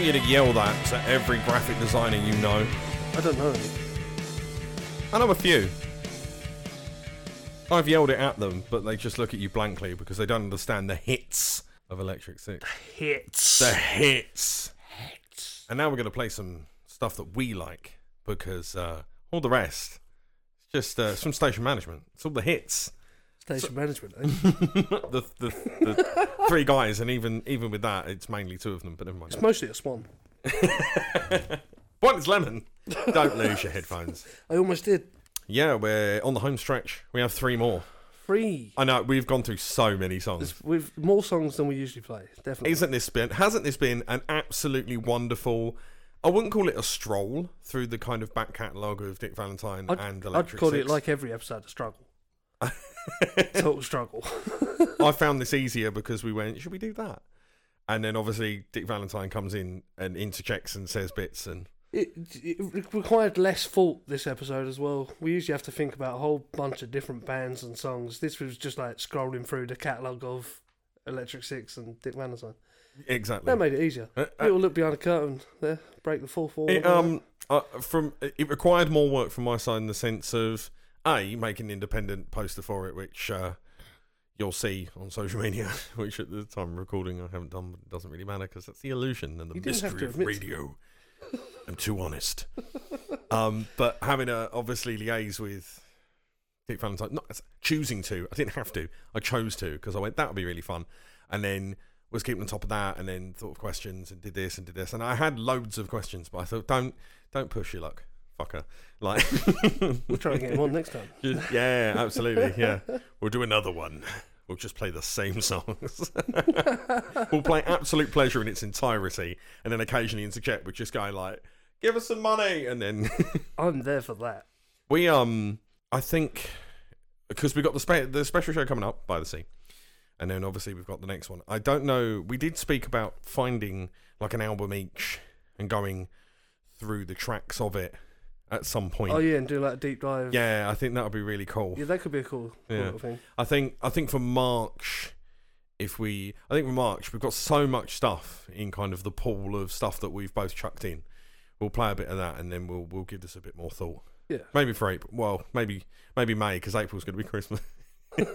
Want you to yell that to every graphic designer you know. I don't know. I know a few. I've yelled it at them, but they just look at you blankly because they don't understand the hits of Electric Six. The Hits. The hits. Hits. And now we're going to play some stuff that we like because uh, all the rest, it's just uh, from station management. It's all the hits. Station management. Eh? the, the, the three guys, and even even with that, it's mainly two of them. But never mind. It's mostly a swan. One is lemon. Don't lose your headphones. I almost did. Yeah, we're on the home stretch. We have three more. Three. I know we've gone through so many songs. With more songs than we usually play. Definitely. Isn't this been? Hasn't this been an absolutely wonderful? I wouldn't call it a stroll through the kind of back catalogue of Dick Valentine I'd, and I'd Electric call Six. it like every episode of Struggle. Total struggle. I found this easier because we went, should we do that? And then obviously Dick Valentine comes in and interjects and says bits and It, it required less thought this episode as well. We usually have to think about a whole bunch of different bands and songs. This was just like scrolling through the catalogue of Electric Six and Dick Valentine. exactly. That made it easier. Uh, uh, Little look behind the curtain there, break the fourth wall. It, um, uh, from it required more work from my side in the sense of a make an independent poster for it, which uh, you'll see on social media. Which at the time of recording I haven't done, but it doesn't really matter because that's the illusion and the mystery of radio. I'm too honest. um, but having a obviously liaise with Dick Valentine, not choosing to. I didn't have to. I chose to because I went that would be really fun, and then was keeping on top of that, and then thought of questions and did this and did this, and I had loads of questions, but I thought don't don't push your luck, fucker. Like We'll try and get him on next time. just- yeah, absolutely. Yeah, we'll do another one. We'll just play the same songs. we'll play Absolute Pleasure in its entirety, and then occasionally interject with just going like, "Give us some money," and then I'm there for that. we um, I think because we got the spe- the special show coming up by the sea, and then obviously we've got the next one. I don't know. We did speak about finding like an album each and going through the tracks of it at some point. Oh yeah, and do like a deep dive. Yeah, I think that would be really cool. Yeah, that could be a cool, cool Yeah. little thing. I think I think for March, if we, I think for March we've got so much stuff in kind of the pool of stuff that we've both chucked in. We'll play a bit of that, and then we'll we'll give this a bit more thought. Yeah. Maybe for April. Well, maybe maybe May because April's going to be Christmas. going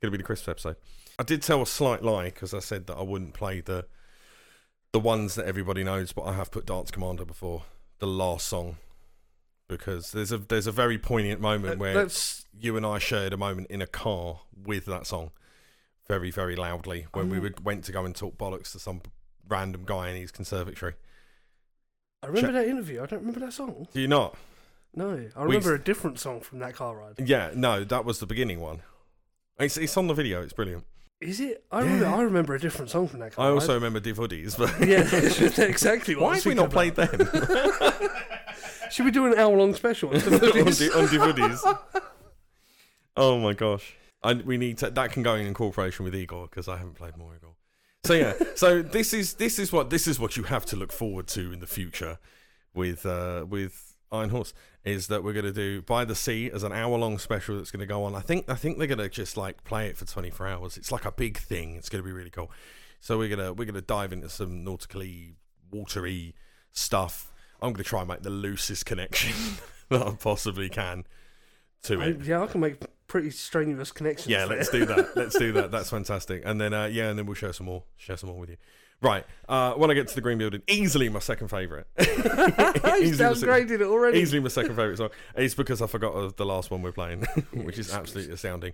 to be the Christmas episode. I did tell a slight lie because I said that I wouldn't play the the ones that everybody knows, but I have put Dance Commander before the last song because there's a there's a very poignant moment where that's- you and I shared a moment in a car with that song very very loudly when we Oh. would, went to go and talk bollocks to some random guy in his conservatory. I remember Check- that interview. I don't remember that song. Do you not? No, I We- remember a different song from that car ride. Yeah, no, that was the beginning one. It's, it's on the video. It's brilliant. Is it? I remember. I remember a different song from that I also remember Div Hoodies, but Yeah, exactly Why have we not played them Should we do an hour long special on on, Devotees? Di- on Div Oh my gosh, I, we need to, that can go in incorporation with Igor because I haven't played more Igor. So yeah, so this is this is what this is what you have to look forward to in the future with uh, with Iron Horse is that we're going to do by the sea as an hour long special that's going to go on. I think I think they're going to just like play it for 24 hours. It's like a big thing. It's going to be really cool. So we're gonna we're gonna dive into some nautically watery stuff. I'm going to try and make the loosest connection that I possibly can to I- it. yeah, I can make pretty strenuous connections. Yeah, let's do that. Let's do that. That's fantastic. And then uh, yeah, and then we'll share some more. Share some more with you. Right. Uh, when I get to the Green Building, easily my second favourite. He's Easily my downgraded it already. Easily my second favourite song. It's because I forgot the last one we're playing, which is absolutely astounding.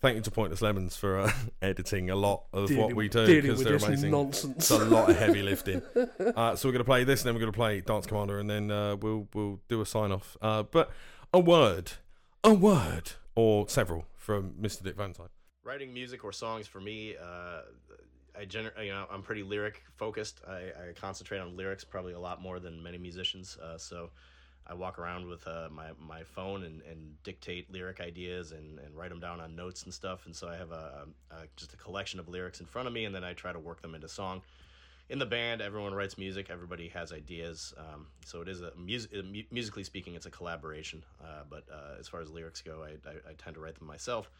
Thank you to Pointless Lemons for uh, editing a lot of what we do because with they're amazing. nonsense. It's a lot of heavy lifting. Uh, so we're going to play this, and then we're going to play Dance Commander, and then uh, we'll we'll do a sign off. Uh, but a word, a word, or several from Mr. Dick Valentine. writing music or songs for me uh, i you know i'm pretty lyric focused. I, I concentrate on lyrics probably a lot more than many musicians uh, so i walk around with uh, my, my phone and, and dictate lyric ideas and, and write them down on notes and stuff and so i have a, a just a collection of lyrics in front of me and then i try to work them into song. In the band everyone writes music everybody has ideas um, so it is a music musically speaking it's a collaboration uh, but uh, as far as lyrics go I, I, I tend to write them myself.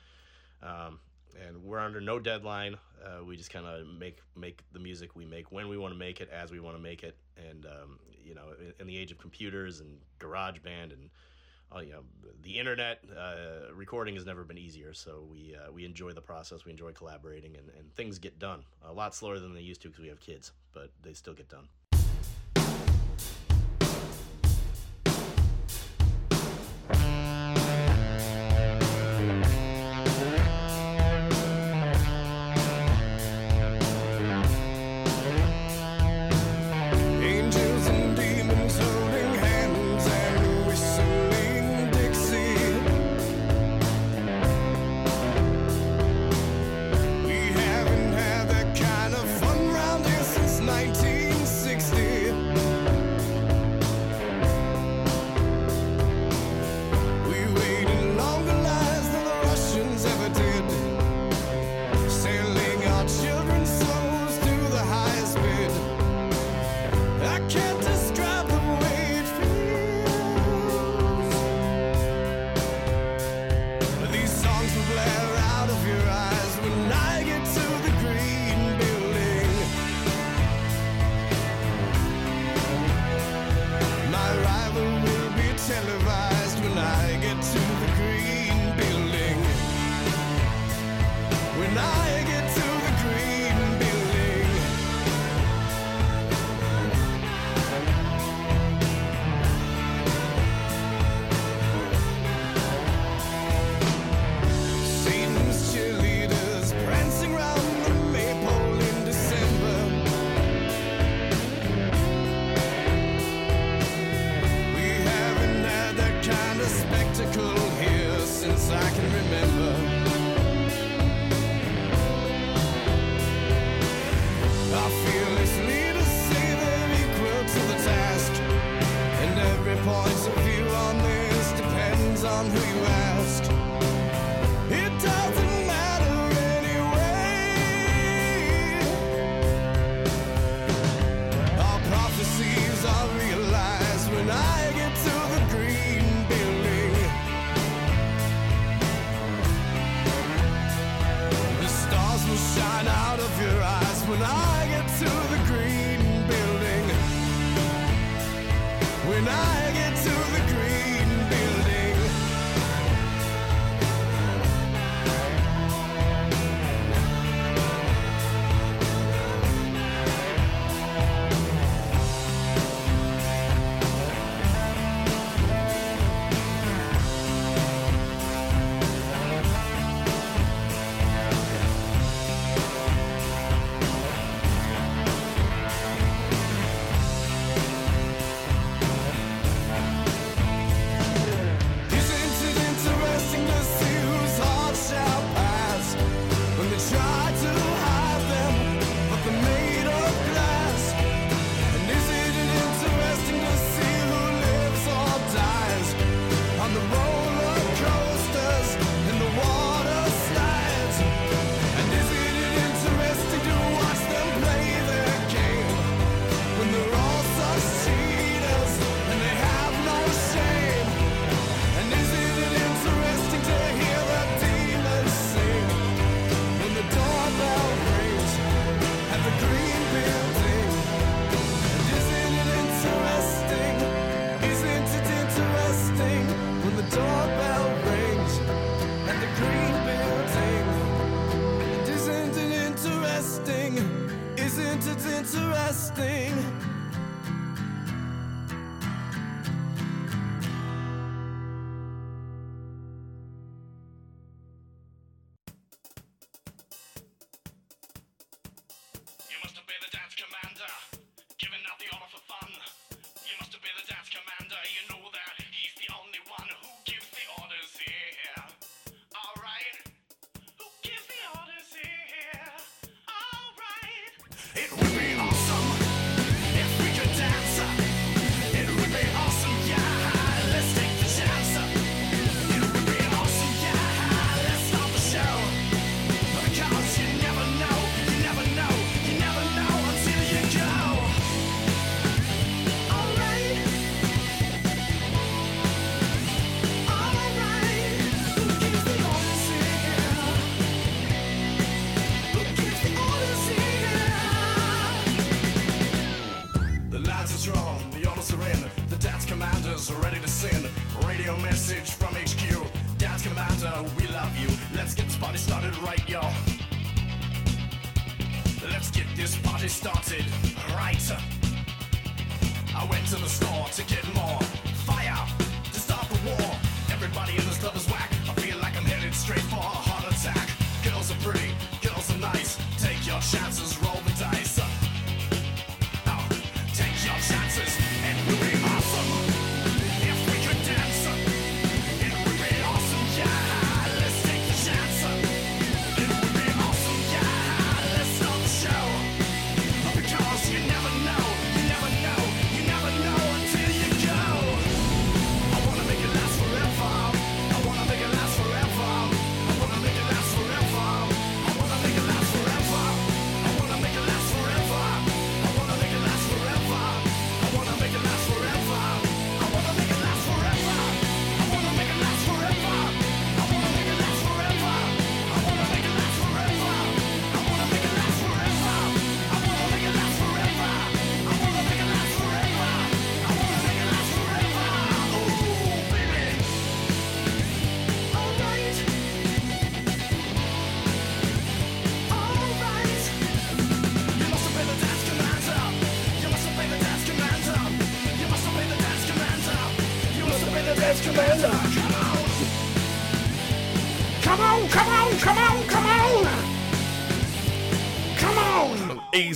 Um, and we're under no deadline. Uh, we just kind of make make the music we make when we want to make it, as we want to make it, and um, you know, in, in the age of computers and GarageBand and uh, you know, the internet, uh, recording has never been easier. So we uh, we enjoy the process. We enjoy collaborating, and, and things get done a lot slower than they used to because we have kids, but they still get done.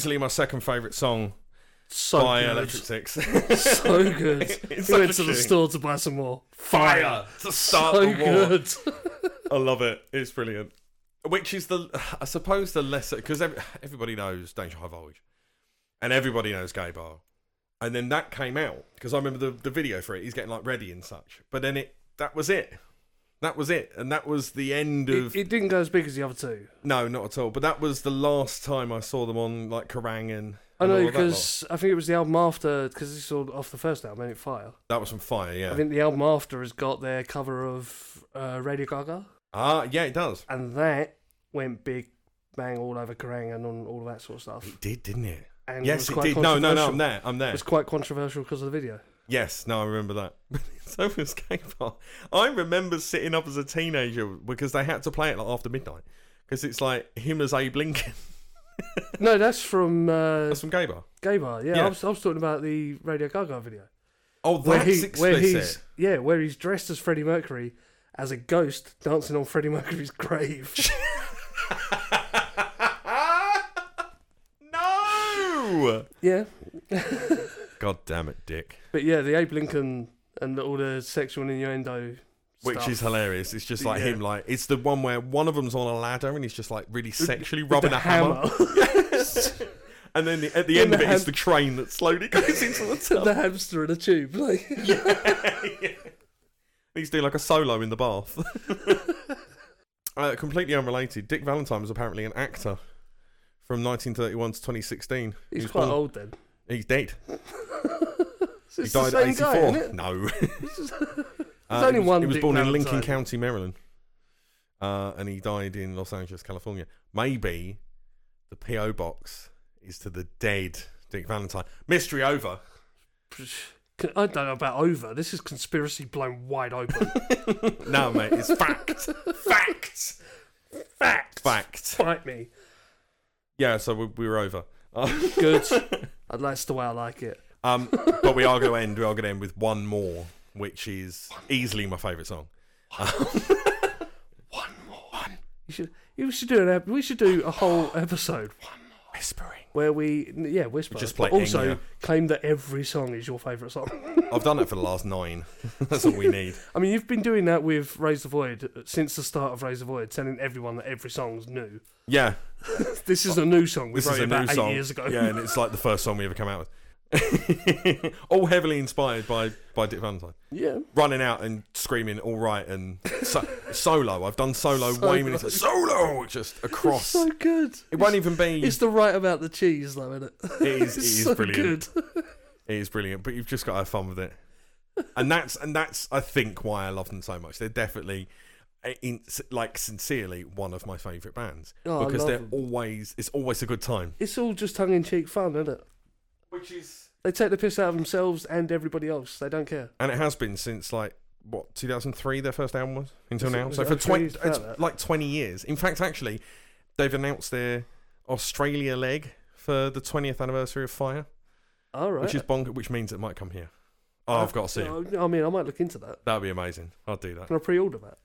Easily my second favourite song So by good. Electric Six. so good. It's he went to the store to buy some more Fire to start so the war. good. I love it. It's brilliant. Which is the, I suppose, the lesser because every, everybody knows Danger High Voltage, and everybody knows Gay Bar, and then that came out because I remember the the video for it. He's getting like ready and such, but then it that was it. That was it, and that was the end of. It, it didn't go as big as the other two. no, not at all. But that was the last time I saw them on like Kerrang and. I know of that lot. because I think it was the album after because this is all off the first album, Ain't It Fire. that was from Fire, yeah. I think the album after has got their cover of uh, Radio Gaga, ah, yeah, it does. and that went big bang all over Kerrang and on all of that sort of stuff. It did, didn't it? And yes, it, it was did. No, no, no. I'm there. I'm there. It was quite controversial because of the video. Yes, no, I remember that. so was Gay Bar. I remember sitting up as a teenager because they had to play it like after midnight because it's like him as Abe Lincoln. No, that's from uh, That's from Gay Bar. Gay Bar. Yeah, Yeah. I, was, I was talking about the Radio Gaga video. Oh, where that's he, where he's yeah, where he's dressed as Freddie Mercury as a ghost dancing on Freddie Mercury's grave. no. yeah, God damn it, Dick. but yeah, the Abe Lincoln and all the sexual innuendo, Which stuff. is hilarious. It's just like Yeah. him, like it's the one where one of them's on a ladder and he's just like really sexually rubbing a hammer. and then the, at the In end the of it, it's the train that slowly goes into the tub. the hamster in a tube. Like, He's doing like a solo in the bath. uh, completely unrelated. Dick Valentine was apparently an actor from 1931 to 2016. He's was quite born- old then. He's dead. He died at 84. isn't no. There's Uh, only he was, one He was born in. Lincoln County, Maryland. Uh, and he died in Los Angeles, California. Maybe the P.O. box is to the dead Dick Valentine. Mystery over. I don't know about over. This is conspiracy blown wide open. no, mate, it's fact. fact. Fact. Fact. Fight me. Yeah, so we, we were over. Good. That's the way I like it. Um, but we are going to end. We are going to end with one more, which is easily my favourite song. One more. You should. You should do an. ep- We should do a whole episode One more Whispering. Where we, yeah, whisper. Just play also Enya. claim that every song is your favourite song. I've done that for the last nine. That's all we need. I mean, you've been doing that with Raze the Void uh, since the start of Raze the Void, telling everyone that every song's new. Yeah, This is a new song. We this wrote is a about new eight song. years ago. Yeah, and it's like the first song we ever come out with. all heavily inspired by by Dick Valentine. yeah. Running out and screaming "all right" and so, solo. I've done solo, way many times. Solo, just across. So good. it won't even be. It's the right amount of cheese, though, isn't it? It is. It It's so brilliant. good. It is brilliant, but you've just got to have fun with it. And that's and that's I think why I love them so much. They're definitely, uh, in, like sincerely, one of my favourite bands Oh, because they're them. always it's always a good time. It's all just tongue in cheek fun, isn't it? Which is They take the piss out of themselves and everybody else. They don't care. and it has been since like what 2003 their first album was until now. So for 20, It's that. like 20 years. In fact, actually, they've announced their Australia leg for the 20th anniversary of Fire, All right. which is bonk, which means it might come here. Oh, I've got to see it. I mean, I might look into that. That'd be amazing. I'll do that. Can I pre-order that?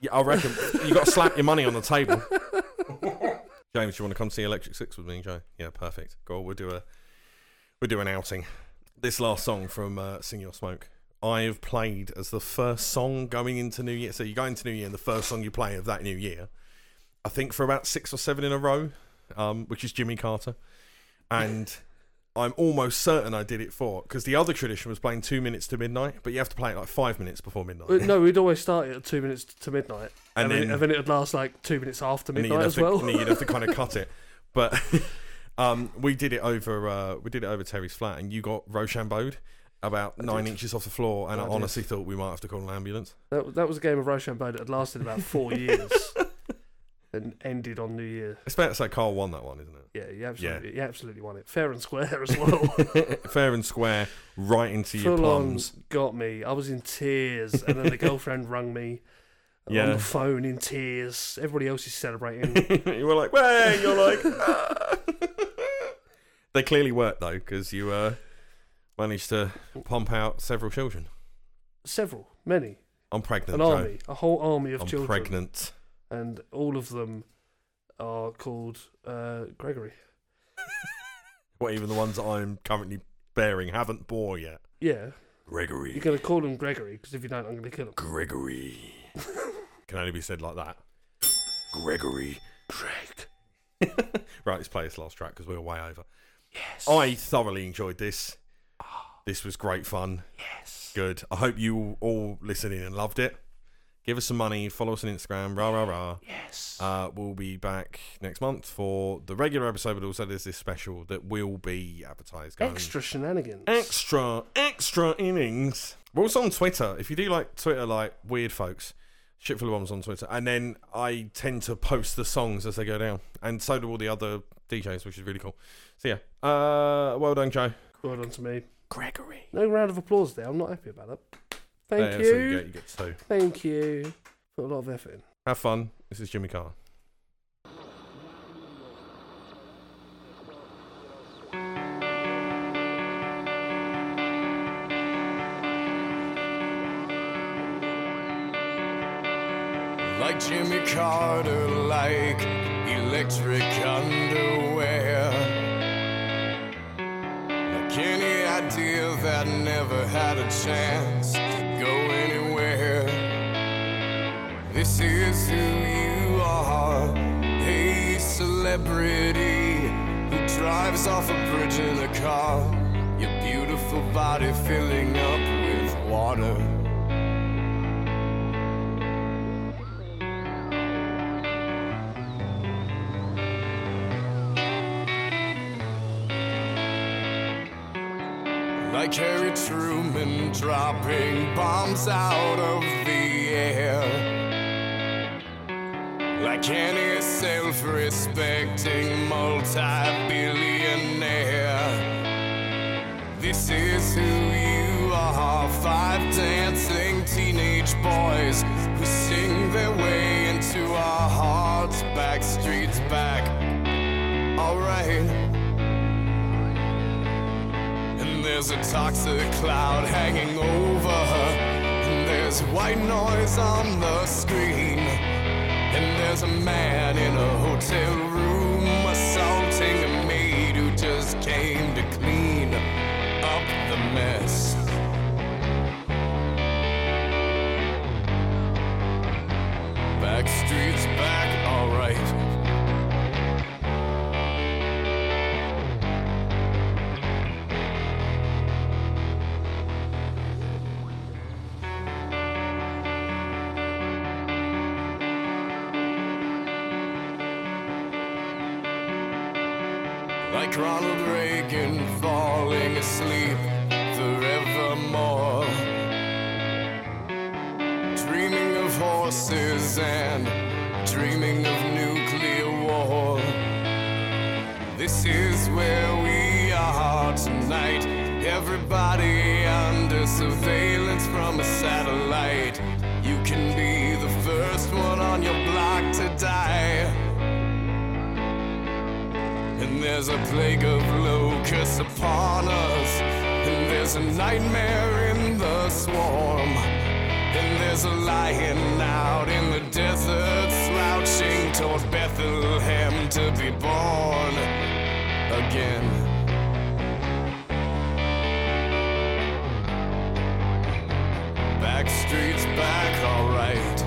Yeah, I reckon you got to slap your money on the table. James, you want to come see Electric Six with me, Joe? Yeah, perfect. Go. We'll do a we'll do an outing. This last song from uh, Señor Smoke, I have played as the first song going into New Year. So you go into New Year, and the first song you play of that New Year, I think for about six or seven in a row, um, which is Jimmy Carter, and. I'm almost certain I did it for because the other tradition was playing two minutes to midnight, but you have to play it like five minutes before midnight. Uh, No, we'd always start it at two minutes to midnight, And and, then, then- and then it'd last like two minutes after midnight as have well. to, and then you'd have to kind of cut it. But um, we did it over uh, we did it over Terry's flat, and you got Rochambeaued about nine inches off the floor, and I, I did. honestly thought we might have to call an ambulance. that, that was a game of Rochambeau that had lasted about four years and ended on New Year. It's fair to say Carl won that one, isn't it? Yeah, you absolutely, you absolutely won it, fair and square as well. Fair and square, right into your Full on plums. got me. I was in tears, and then the girlfriend rung me on Yeah. the phone in tears. Everybody else is celebrating. you were like, "Way!" You're like, "Ah." they clearly worked though, because you uh, managed to pump out several children. Several, many, I'm pregnant. an Joe. army, a whole army of I'm children, pregnant. and all of them are called uh, Gregory. What even the ones that I'm currently bearing haven't bore yet. Yeah, Gregory. you're gonna call him Gregory because if you don't, I'm gonna kill him. Gregory. Can only be said like that. Gregory Drake. Right, let's play this last track because we're way over. Yes. I thoroughly enjoyed this. This was great fun. Yes. Good. I hope you all listened in and loved it. Give us some money. Follow us on Instagram. Rah, rah, rah. Yes. Uh, we'll be back next month for the regular episode, but also there's this special that will be advertised. going- Extra shenanigans. extra, extra innings. We're also on Twitter. If you do like Twitter, like weird folks, shit full of bombs on Twitter, and then I tend to post the songs as they go down, and so do all the other DJs, which is really cool. So yeah, uh, well done, Joe. Well done to me. Gregory. No round of applause there. I'm not happy about that. Thank you. So you get, you get two. Thank you. Put a lot of effort in. Have fun. This is Jimmy Carr. Like Jimmy Carter, like electric underwear. Like any idea that never had a chance to go anywhere. This is who you are, a celebrity who drives off a bridge in a car. Your beautiful body filling up with water. Like Harry Truman dropping bombs out of the air. Like any self respecting multi billionaire. This is who you are five dancing teenage boys who sing their way into our hearts, back streets back. Alright. There's a toxic cloud hanging over her. And there's white noise on the screen. And there's a man in a hotel room assaulting a maid who just came to Ronald Reagan falling asleep forevermore. Dreaming of horses and dreaming of nuclear war. This is where we are tonight. Everybody under surveillance from a satellite. You can be the first one on your block there's a plague of locusts upon us. And there's a nightmare in the swarm. And there's a lion out in the desert, slouching toward Bethlehem to be born again. Back streets back, alright.